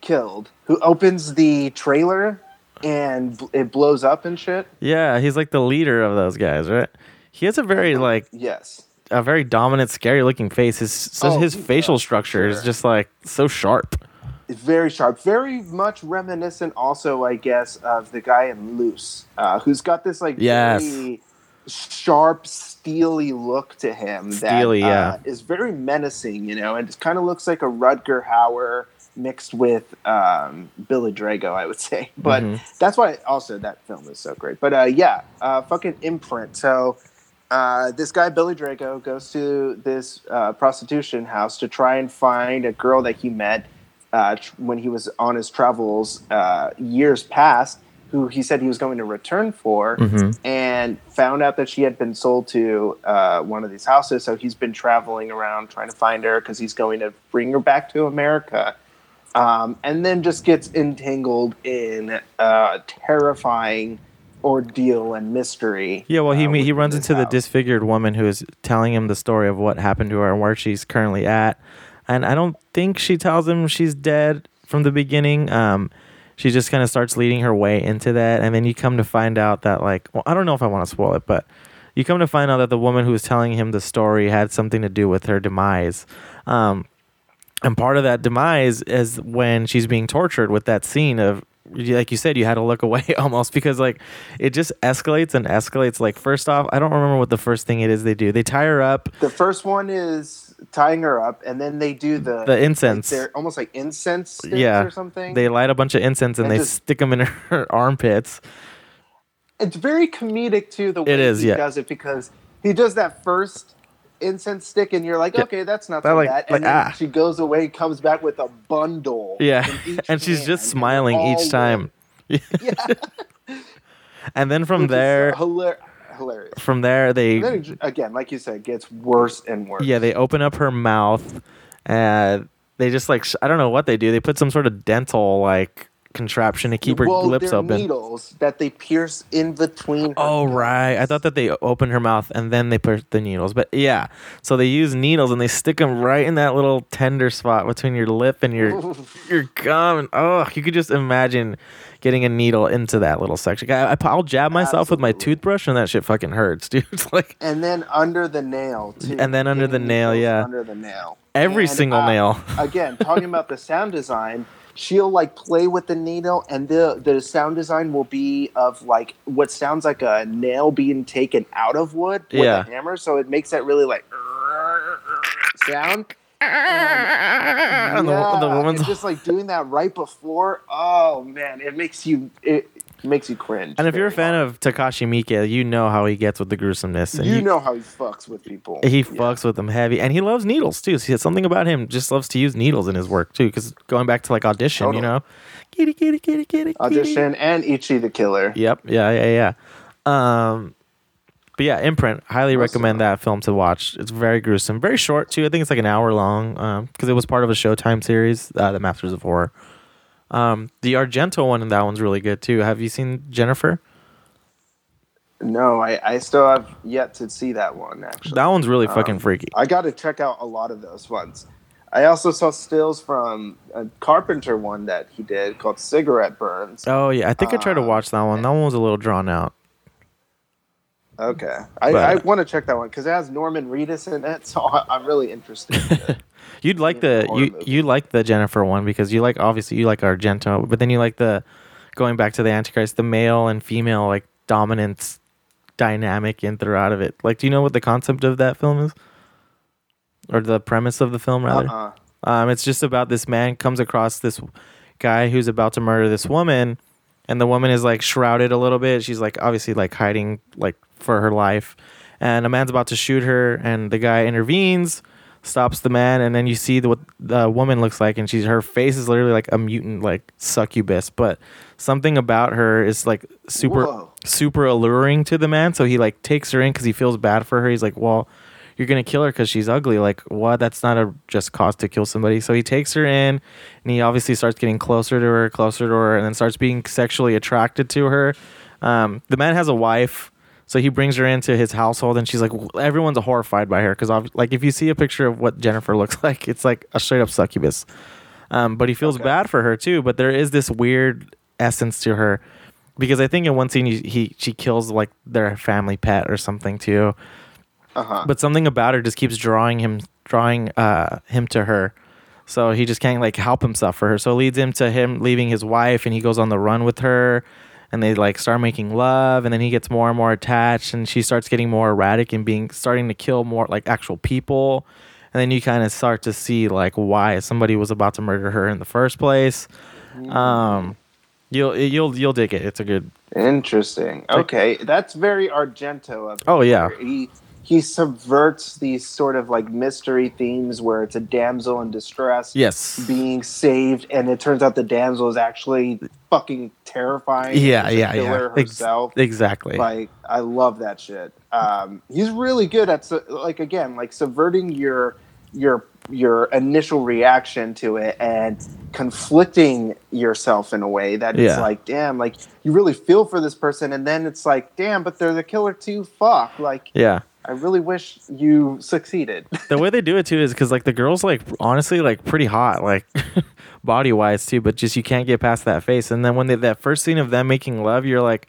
killed, who opens the trailer and bl- it blows up and shit. Yeah, he's like the leader of those guys, right? He has a very like Yes. a very dominant, scary looking face. His so Oh, his facial does, structure is just like so sharp. Very sharp, very much reminiscent, also, I guess, of the guy in Luz, uh, who's got this like Yes. very sharp, steely look to him Steely, that yeah. uh, is very menacing, you know, and it kind of looks like a Rutger Hauer mixed with um, Billy Drago, I would say. But Mhm. that's why also that film is so great. But uh, yeah, uh, fucking imprint. So uh, this guy Billy Drago goes to this uh, prostitution house to try and find a girl that he met uh, tr- when he was on his travels uh, years past, who he said he was going to return for, Mhm. and found out that she had been sold to uh, one of these houses. So he's been traveling around trying to find her because he's going to bring her back to America. Um, and then just gets entangled in a terrifying ordeal and mystery. Yeah, well, he uh, he runs into the disfigured woman who is telling him the story of what happened to her and where she's currently at. And I don't think she tells him she's dead from the beginning. Um, she just kind of starts leading her way into that, and then you come to find out that like, well, I don't know if I want to spoil it, but you come to find out that the woman who was telling him the story had something to do with her demise. Um, and part of that demise is when she's being tortured with that scene of like you said you had to look *laughs* away almost because like it just escalates and escalates like first off i don't remember what the first thing it is they do they tie her up The first one is tying her up, and then they do the The incense. Like they're almost like incense sticks yeah or something. they light a bunch of incense and, And they just- stick them in her armpits it's very comedic too the way It is, he yeah. does it because he does that first incense stick, and you're like, okay, that's not That, so like- bad. And then ah. she goes away, comes back with a bundle. yeah *laughs* and she's just smiling each time. *laughs* Yeah, and then from which there hilar- hilarious. from there they it again, like you said, gets worse and worse. Yeah, they open up her mouth, and they just like I don't know what they do. They put some sort of dental like contraption to keep her well, lips open. needles that they pierce in between. Oh right, I thought that they opened her mouth and then they put the needles. But yeah, so they use needles and they stick them right in that little tender spot between your lip and your *laughs* your gum. And, oh, you could just imagine getting a needle into that little section. I, I'll jab myself with my toothbrush and that shit fucking hurts, *laughs* dude. It's like and then under the nail too. And then under the nail, yeah. under the nail. every And, single uh, nail. *laughs* again, talking about the sound design, she'll like play with the needle, and the the sound design will be of like what sounds like a nail being taken out of wood with Yeah. a hammer. So it makes that really like sound. *laughs* And the, the woman's just like doing that right before. Oh man, it makes you it makes you cringe. And if you're a fan hard. of Takashi Miike, you know how he gets with the gruesomeness. And you he, know how he fucks with people. he Yeah. fucks with them heavy, and he loves needles too. So something about him just loves to use needles in his work too. Because going back to like audition, you know, kitty kitty kitty kitty kitty. audition and Ichi the Killer. Yep. Yeah. Yeah. Yeah. Um, but yeah, Imprint. Highly Awesome. recommend that film to watch. It's very gruesome, very short too. I think it's like an hour long. Um, because it was part of a Showtime series, uh, The Masters of Horror. Um, the Argento one and that one's really good too. Have you seen Jennifer? No, I, I still have yet to see that one actually. That one's really Um, fucking freaky. I got to check out a lot of those ones. I also saw stills from a Carpenter one that he did called Cigarette Burns. Oh yeah, I think I tried to uh, watch that one. That one was a little drawn out. Okay, I, I want to check that one because it has Norman Reedus in it, *laughs* so I, I'm really interested. In. *laughs* You'd like the you movie. you like the Jennifer one because you like obviously you like Argento, but then you like the going back to the Antichrist, the male and female like dominance dynamic in throughout of it. Like, do you know what the concept of that film is, or the premise of the film rather? uh-uh. Um, it's just about this man comes across this guy who's about to murder this woman, and the woman is like shrouded a little bit. She's like obviously like hiding like for her life, and a man's about to shoot her, and the guy intervenes, stops the man, and then you see the, what the woman looks like, and she's her face is literally like a mutant like succubus, but something about her is like super Whoa. super alluring to the man. So he like takes her in because he feels bad for her. He's like, well, you're gonna kill her because she's ugly. Like, what? That's not a just cause to kill somebody. So he takes her in, and he obviously starts getting closer to her, closer to her, and then starts being sexually attracted to her. Um, the man has a wife, so he brings her into his household, and she's like, everyone's horrified by her because, like, if you see a picture of what Jennifer *laughs* looks like, it's like a straight up succubus. Um, but he feels Okay. bad for her too. But there is this weird essence to her because I think in one scene he, he she kills like their family pet or something too. Uh-huh. But something about her just keeps drawing him drawing uh him to her. So he just can't like help himself for her. So it leads him to him leaving his wife and he goes on the run with her and they like start making love and then he gets more and more attached and she starts getting more erratic and being starting to kill more like actual people. And then you kind of start to see like why somebody was about to murder her in the first place. Um you'll you'll you'll dig it. It's a good Interesting. Okay, that's very Argento of Oh, yeah. He he subverts these sort of like mystery themes where it's a damsel in distress Yes. being saved, and it turns out the damsel is actually fucking terrifying. Yeah, yeah, yeah. killer Ex- herself. exactly. Like I love that shit. Um, he's really good at su- like again like subverting your your your initial reaction to it and conflicting yourself in a way that it's Yeah. like damn like you really feel for this person and then it's like damn but they're the killer too fuck like yeah. I really wish you succeeded. *laughs* the way they do it too is because like the girl's like honestly like pretty hot like *laughs* body wise too but just you can't get past that face and then when they that first scene of them making love you're like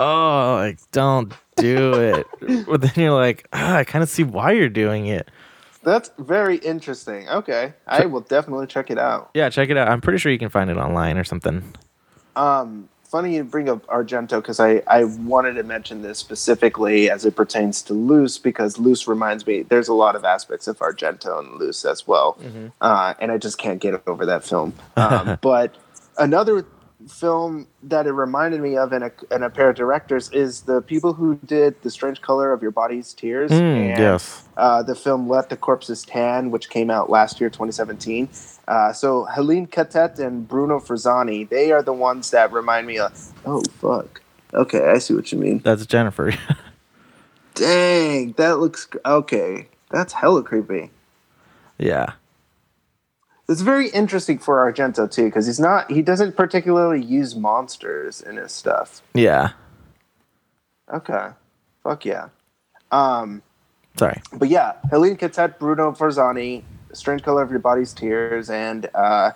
oh like don't do it *laughs* but then you're like ah, i kind of see why you're doing it That's very interesting. Okay, I will definitely check it out. yeah check it out i'm pretty sure you can find it online or something Um, funny you bring up Argento because I, I wanted to mention this specifically as it pertains to Luz because Luz reminds me there's a lot of aspects of Argento and Luz as well, uh, and I just can't get over that film. Um, *laughs* but another film that it reminded me of in a, in a pair of directors is the people who did The Strange Color of Your Body's Tears Mm, and yes uh, the film Let the Corpses Tan, which came out last year, 2017. Uh, so Hélène Cattet and Bruno Forzani, they are the ones that remind me of. Oh fuck. Okay, I see what you mean. that's jennifer *laughs* Dang, that looks okay. That's hella creepy. yeah It's very interesting for Argento too, because he's not. He doesn't particularly use monsters in his stuff. yeah Okay, fuck yeah. Um, sorry but yeah, Hélène Cattet, Bruno Forzani, Strange Color of Your Body's Tears, and uh,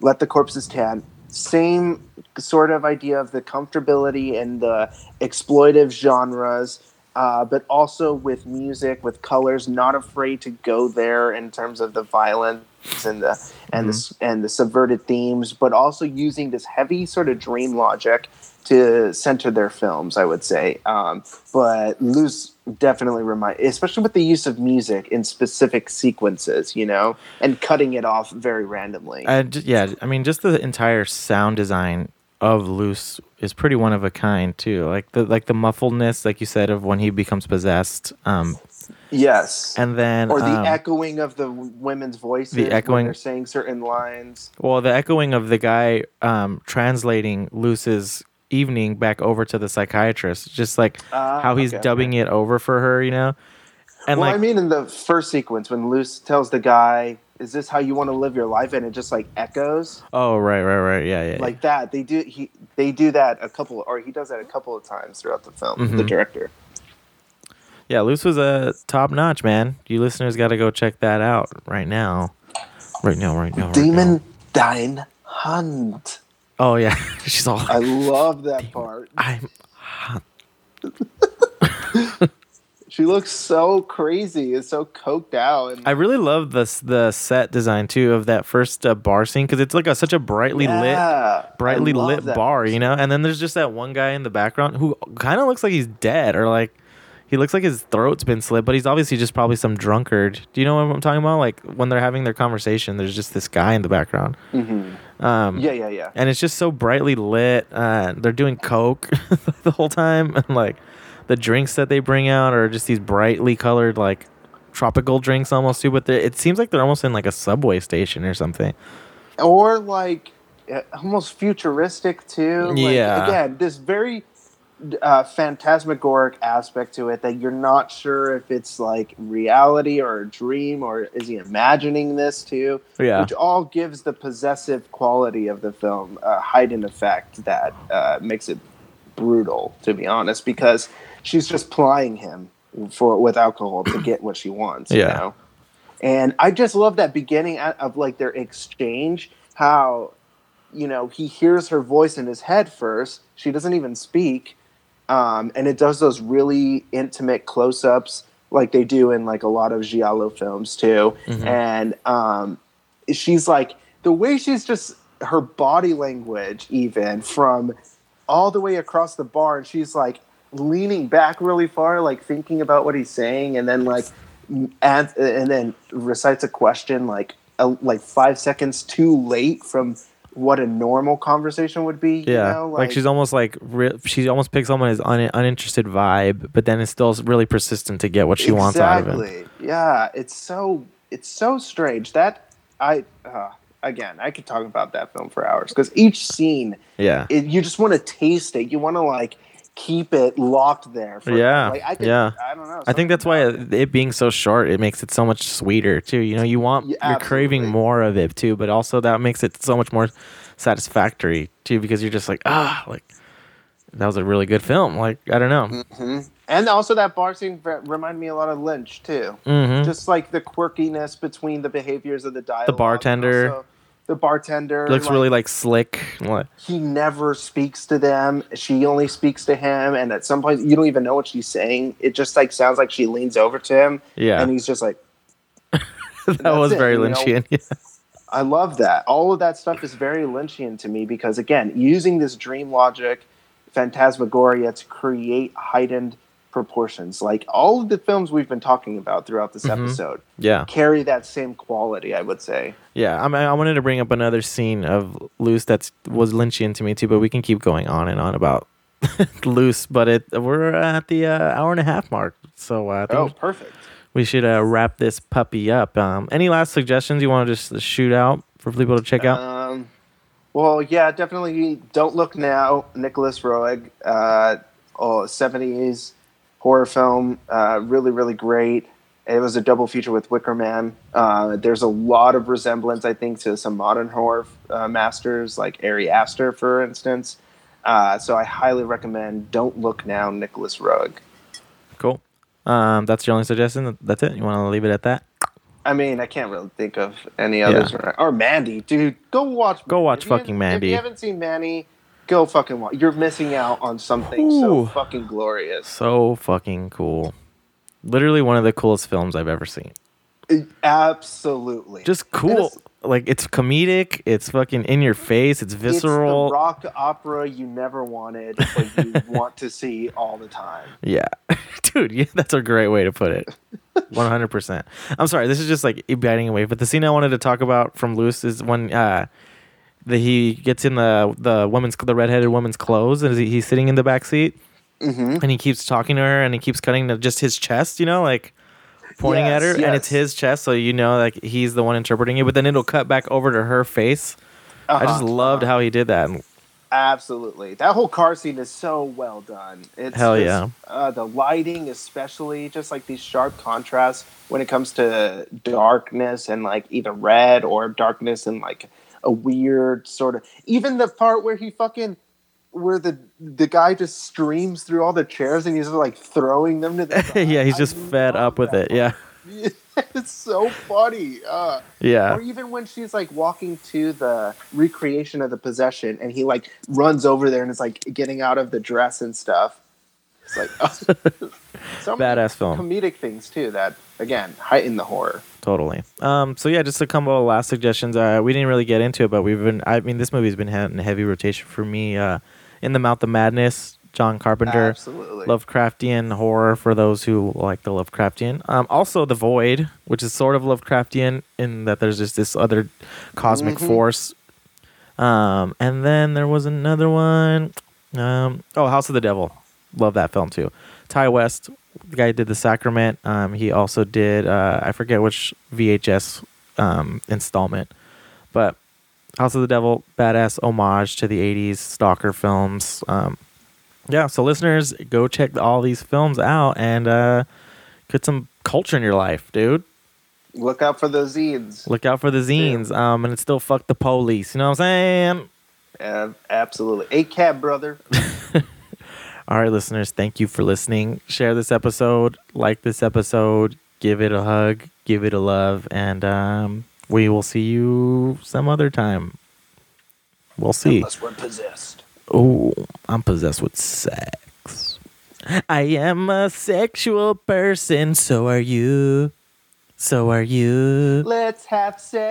Let the Corpses Tan. Same sort of idea of the comfortability and the exploitive genres, uh, but also with music, with colors, not afraid to go there in terms of the violence and the and the and the subverted themes, but also using this heavy sort of dream logic to center their films. I would say, um, but Luz definitely remind, especially with the use of music in specific sequences, you know, and cutting it off very randomly. yeah i mean just the entire sound design of Luz is pretty one of a kind too like the like the muffledness like you said of when he becomes possessed um yes. and then or the um, echoing of the women's voices the when echoing- they're saying certain lines. well the echoing of the guy um translating Luz's evening back over to the psychiatrist just like Ah, how he's okay, dubbing it over for her you know and well, like I mean, in the first sequence when Luce tells the guy, "Is this how you want to live your life?" and it just like echoes oh right right right yeah yeah like that. They do he they do that a couple, or he does that a couple of times throughout the film. Mm-hmm. The director. yeah Luz was a top notch man you listeners got to go check that out right now right now right now right now. Demon Dine Hunt. oh yeah *laughs* she's all I love that part. i'm *laughs* She looks so crazy. It's so coked out. And I really love this the set design too of that first uh, bar scene because it's like a, such a brightly lit, brightly lit that. bar, you know. And then there's just that one guy in the background who kind of looks like he's dead or like he looks like his throat's been slit, but he's obviously just probably some drunkard. Do you know what I'm talking about? Like when they're having their conversation, there's just this guy in the background. Um, Yeah, yeah, yeah. and it's just so brightly lit. Uh, they're doing coke *laughs* the whole time, *laughs* and like the drinks that they bring out are just these brightly colored like tropical drinks almost too. But it seems like they're almost in like a subway station or something. or like uh, almost futuristic too. Like, Yeah. Again, this very uh, phantasmagoric aspect to it that you're not sure if it's like reality or a dream or is he imagining this too? Yeah. Which all gives the possessive quality of the film a heightened effect that uh, makes it brutal, to be honest, because she's just plying him for with alcohol to get what she wants. You Yeah. know? And I just love that beginning of like their exchange, how you know he hears her voice in his head first. She doesn't even speak, um, and it does those really intimate close-ups like they do in like a lot of giallo films too. And um, she's like the way she's just her body language even from all the way across the bar and she's like leaning back really far like thinking about what he's saying and then like and, and then recites a question like a, like five seconds too late from what a normal conversation would be you Yeah, know? like, she's almost like re- she almost picks someone as un- uninterested vibe, but then is still really persistent to get what she wants out of him. Yeah, it's so it's so strange that I uh, again I could talk about that film for hours because each scene Yeah, it, you just want to taste it. You want to like keep it locked there. For, Yeah, like, I could, yeah. I don't know. I think that's why it, it being so short, it makes it so much sweeter too. You know, you want Yeah, you're craving more of it too, but also that makes it so much more satisfactory too because you're just like ah, like that was a really good film. Like I don't know. Mhm. And also that bar scene re- reminded me a lot of Lynch too. hmm Just like the quirkiness between the behaviors of the dialogue. and bartender. The bartender Looks like, really like slick. What? he never speaks to them. She only speaks to him, and at some point you don't even know what she's saying. It just like sounds like she leans over to him, Yeah, and he's just like, *laughs* that was it, very? Lynchian. Yeah. I love that. All of that stuff is very Lynchian to me because again, using this dream logic, phantasmagoria to create heightened proportions. Like all of the films we've been talking about throughout this Mhm. episode yeah. carry that same quality. I would say. Yeah, I mean, I wanted to bring up another scene of Luz that was Lynchian to me too, but we can keep going on and on about *laughs* Luz. But it we're at the uh, hour and a half mark, so uh, I think Oh, perfect. we should uh, wrap this puppy up. Um, any last suggestions you want to just shoot out for people to check out? Um, well, yeah, definitely. Don't look now. Nicolas Roeg, uh, oh, 70s horror film, uh, really, really great. It was a double feature with Wicker Man. Uh, there's a lot of resemblance, I think, to some modern horror uh, masters like Ari Aster, for instance. Uh, so I highly recommend Don't Look Now, Nicolas Roeg. Cool. Um, that's your only suggestion. That's it. You want to leave it at that? I mean, I can't really think of any others. Or Mandy, dude, go watch. Go watch If fucking haven't- If Mandy. you haven't seen Mandy, go fucking watch. You're missing out on something so fucking glorious. So fucking cool. Literally one of the coolest films I've ever seen. It- absolutely. Just cool. It's, Like it's comedic. It's fucking in your face. It's it's visceral. the rock opera you never wanted, but you *laughs* want to see all the time. Yeah, *laughs* dude, yeah, that's a great way to put it. One hundred percent. I'm sorry, this is just like biting away, but the scene I wanted to talk about from Luz is when uh, the he gets in the the woman's the redheaded woman's clothes and he- he's sitting in the back seat hmm and he keeps talking to her and he keeps cutting to just his chest, you know, like pointing at her, Yes, and it's his chest, so you know like he's the one interpreting it. But then it'll cut back over to her face. I just loved how he did that. Absolutely. That whole car scene is so well done. It's Hell just, yeah. Uh, the lighting, especially, just like these sharp contrasts when it comes to darkness and like either red or darkness and like a weird sort of. Even the part where he fucking. Where the the guy just streams through all the chairs and he's like throwing them to the *laughs* yeah, he's I just fed up with it. *laughs* Yeah, it's so funny. Uh, yeah. or even when she's like walking to the recreation of the possession and he like runs over there and is like getting out of the dress and stuff. It's like *laughs* so many Badass film. comedic things too that again heighten the horror. Totally. Um. So yeah, just a couple of last suggestions. Uh, we didn't really get into it, but we've been. I mean, this movie's been in heavy rotation for me. Uh, in the Mouth of Madness, John Carpenter. Absolutely. Lovecraftian horror for those who like the Lovecraftian. Um, also, The Void, which is sort of Lovecraftian in that there's just this other cosmic Mhm. force. Um, and then there was another one. Um, oh, House of the Devil. Love that film too. Ti West, the guy did The Sacrament. Um, he also did uh, I forget which VHS um, installment, but House of the Devil, badass homage to the '80s stalker films. Um, yeah, so listeners, go check all these films out and uh, get some culture in your life, dude. Look out for those zines. Look out for the zines. Um, and it's still fuck the police. You know what I'm saying? Uh, absolutely. A cab brother. *laughs* All right, listeners, thank you for listening. Share this episode, like this episode, give it a hug, give it a love, and um, we will see you some other time. We'll see. Unless we're possessed. Oh, I'm possessed with sex. I am a sexual person, so are you. So are you. Let's have sex.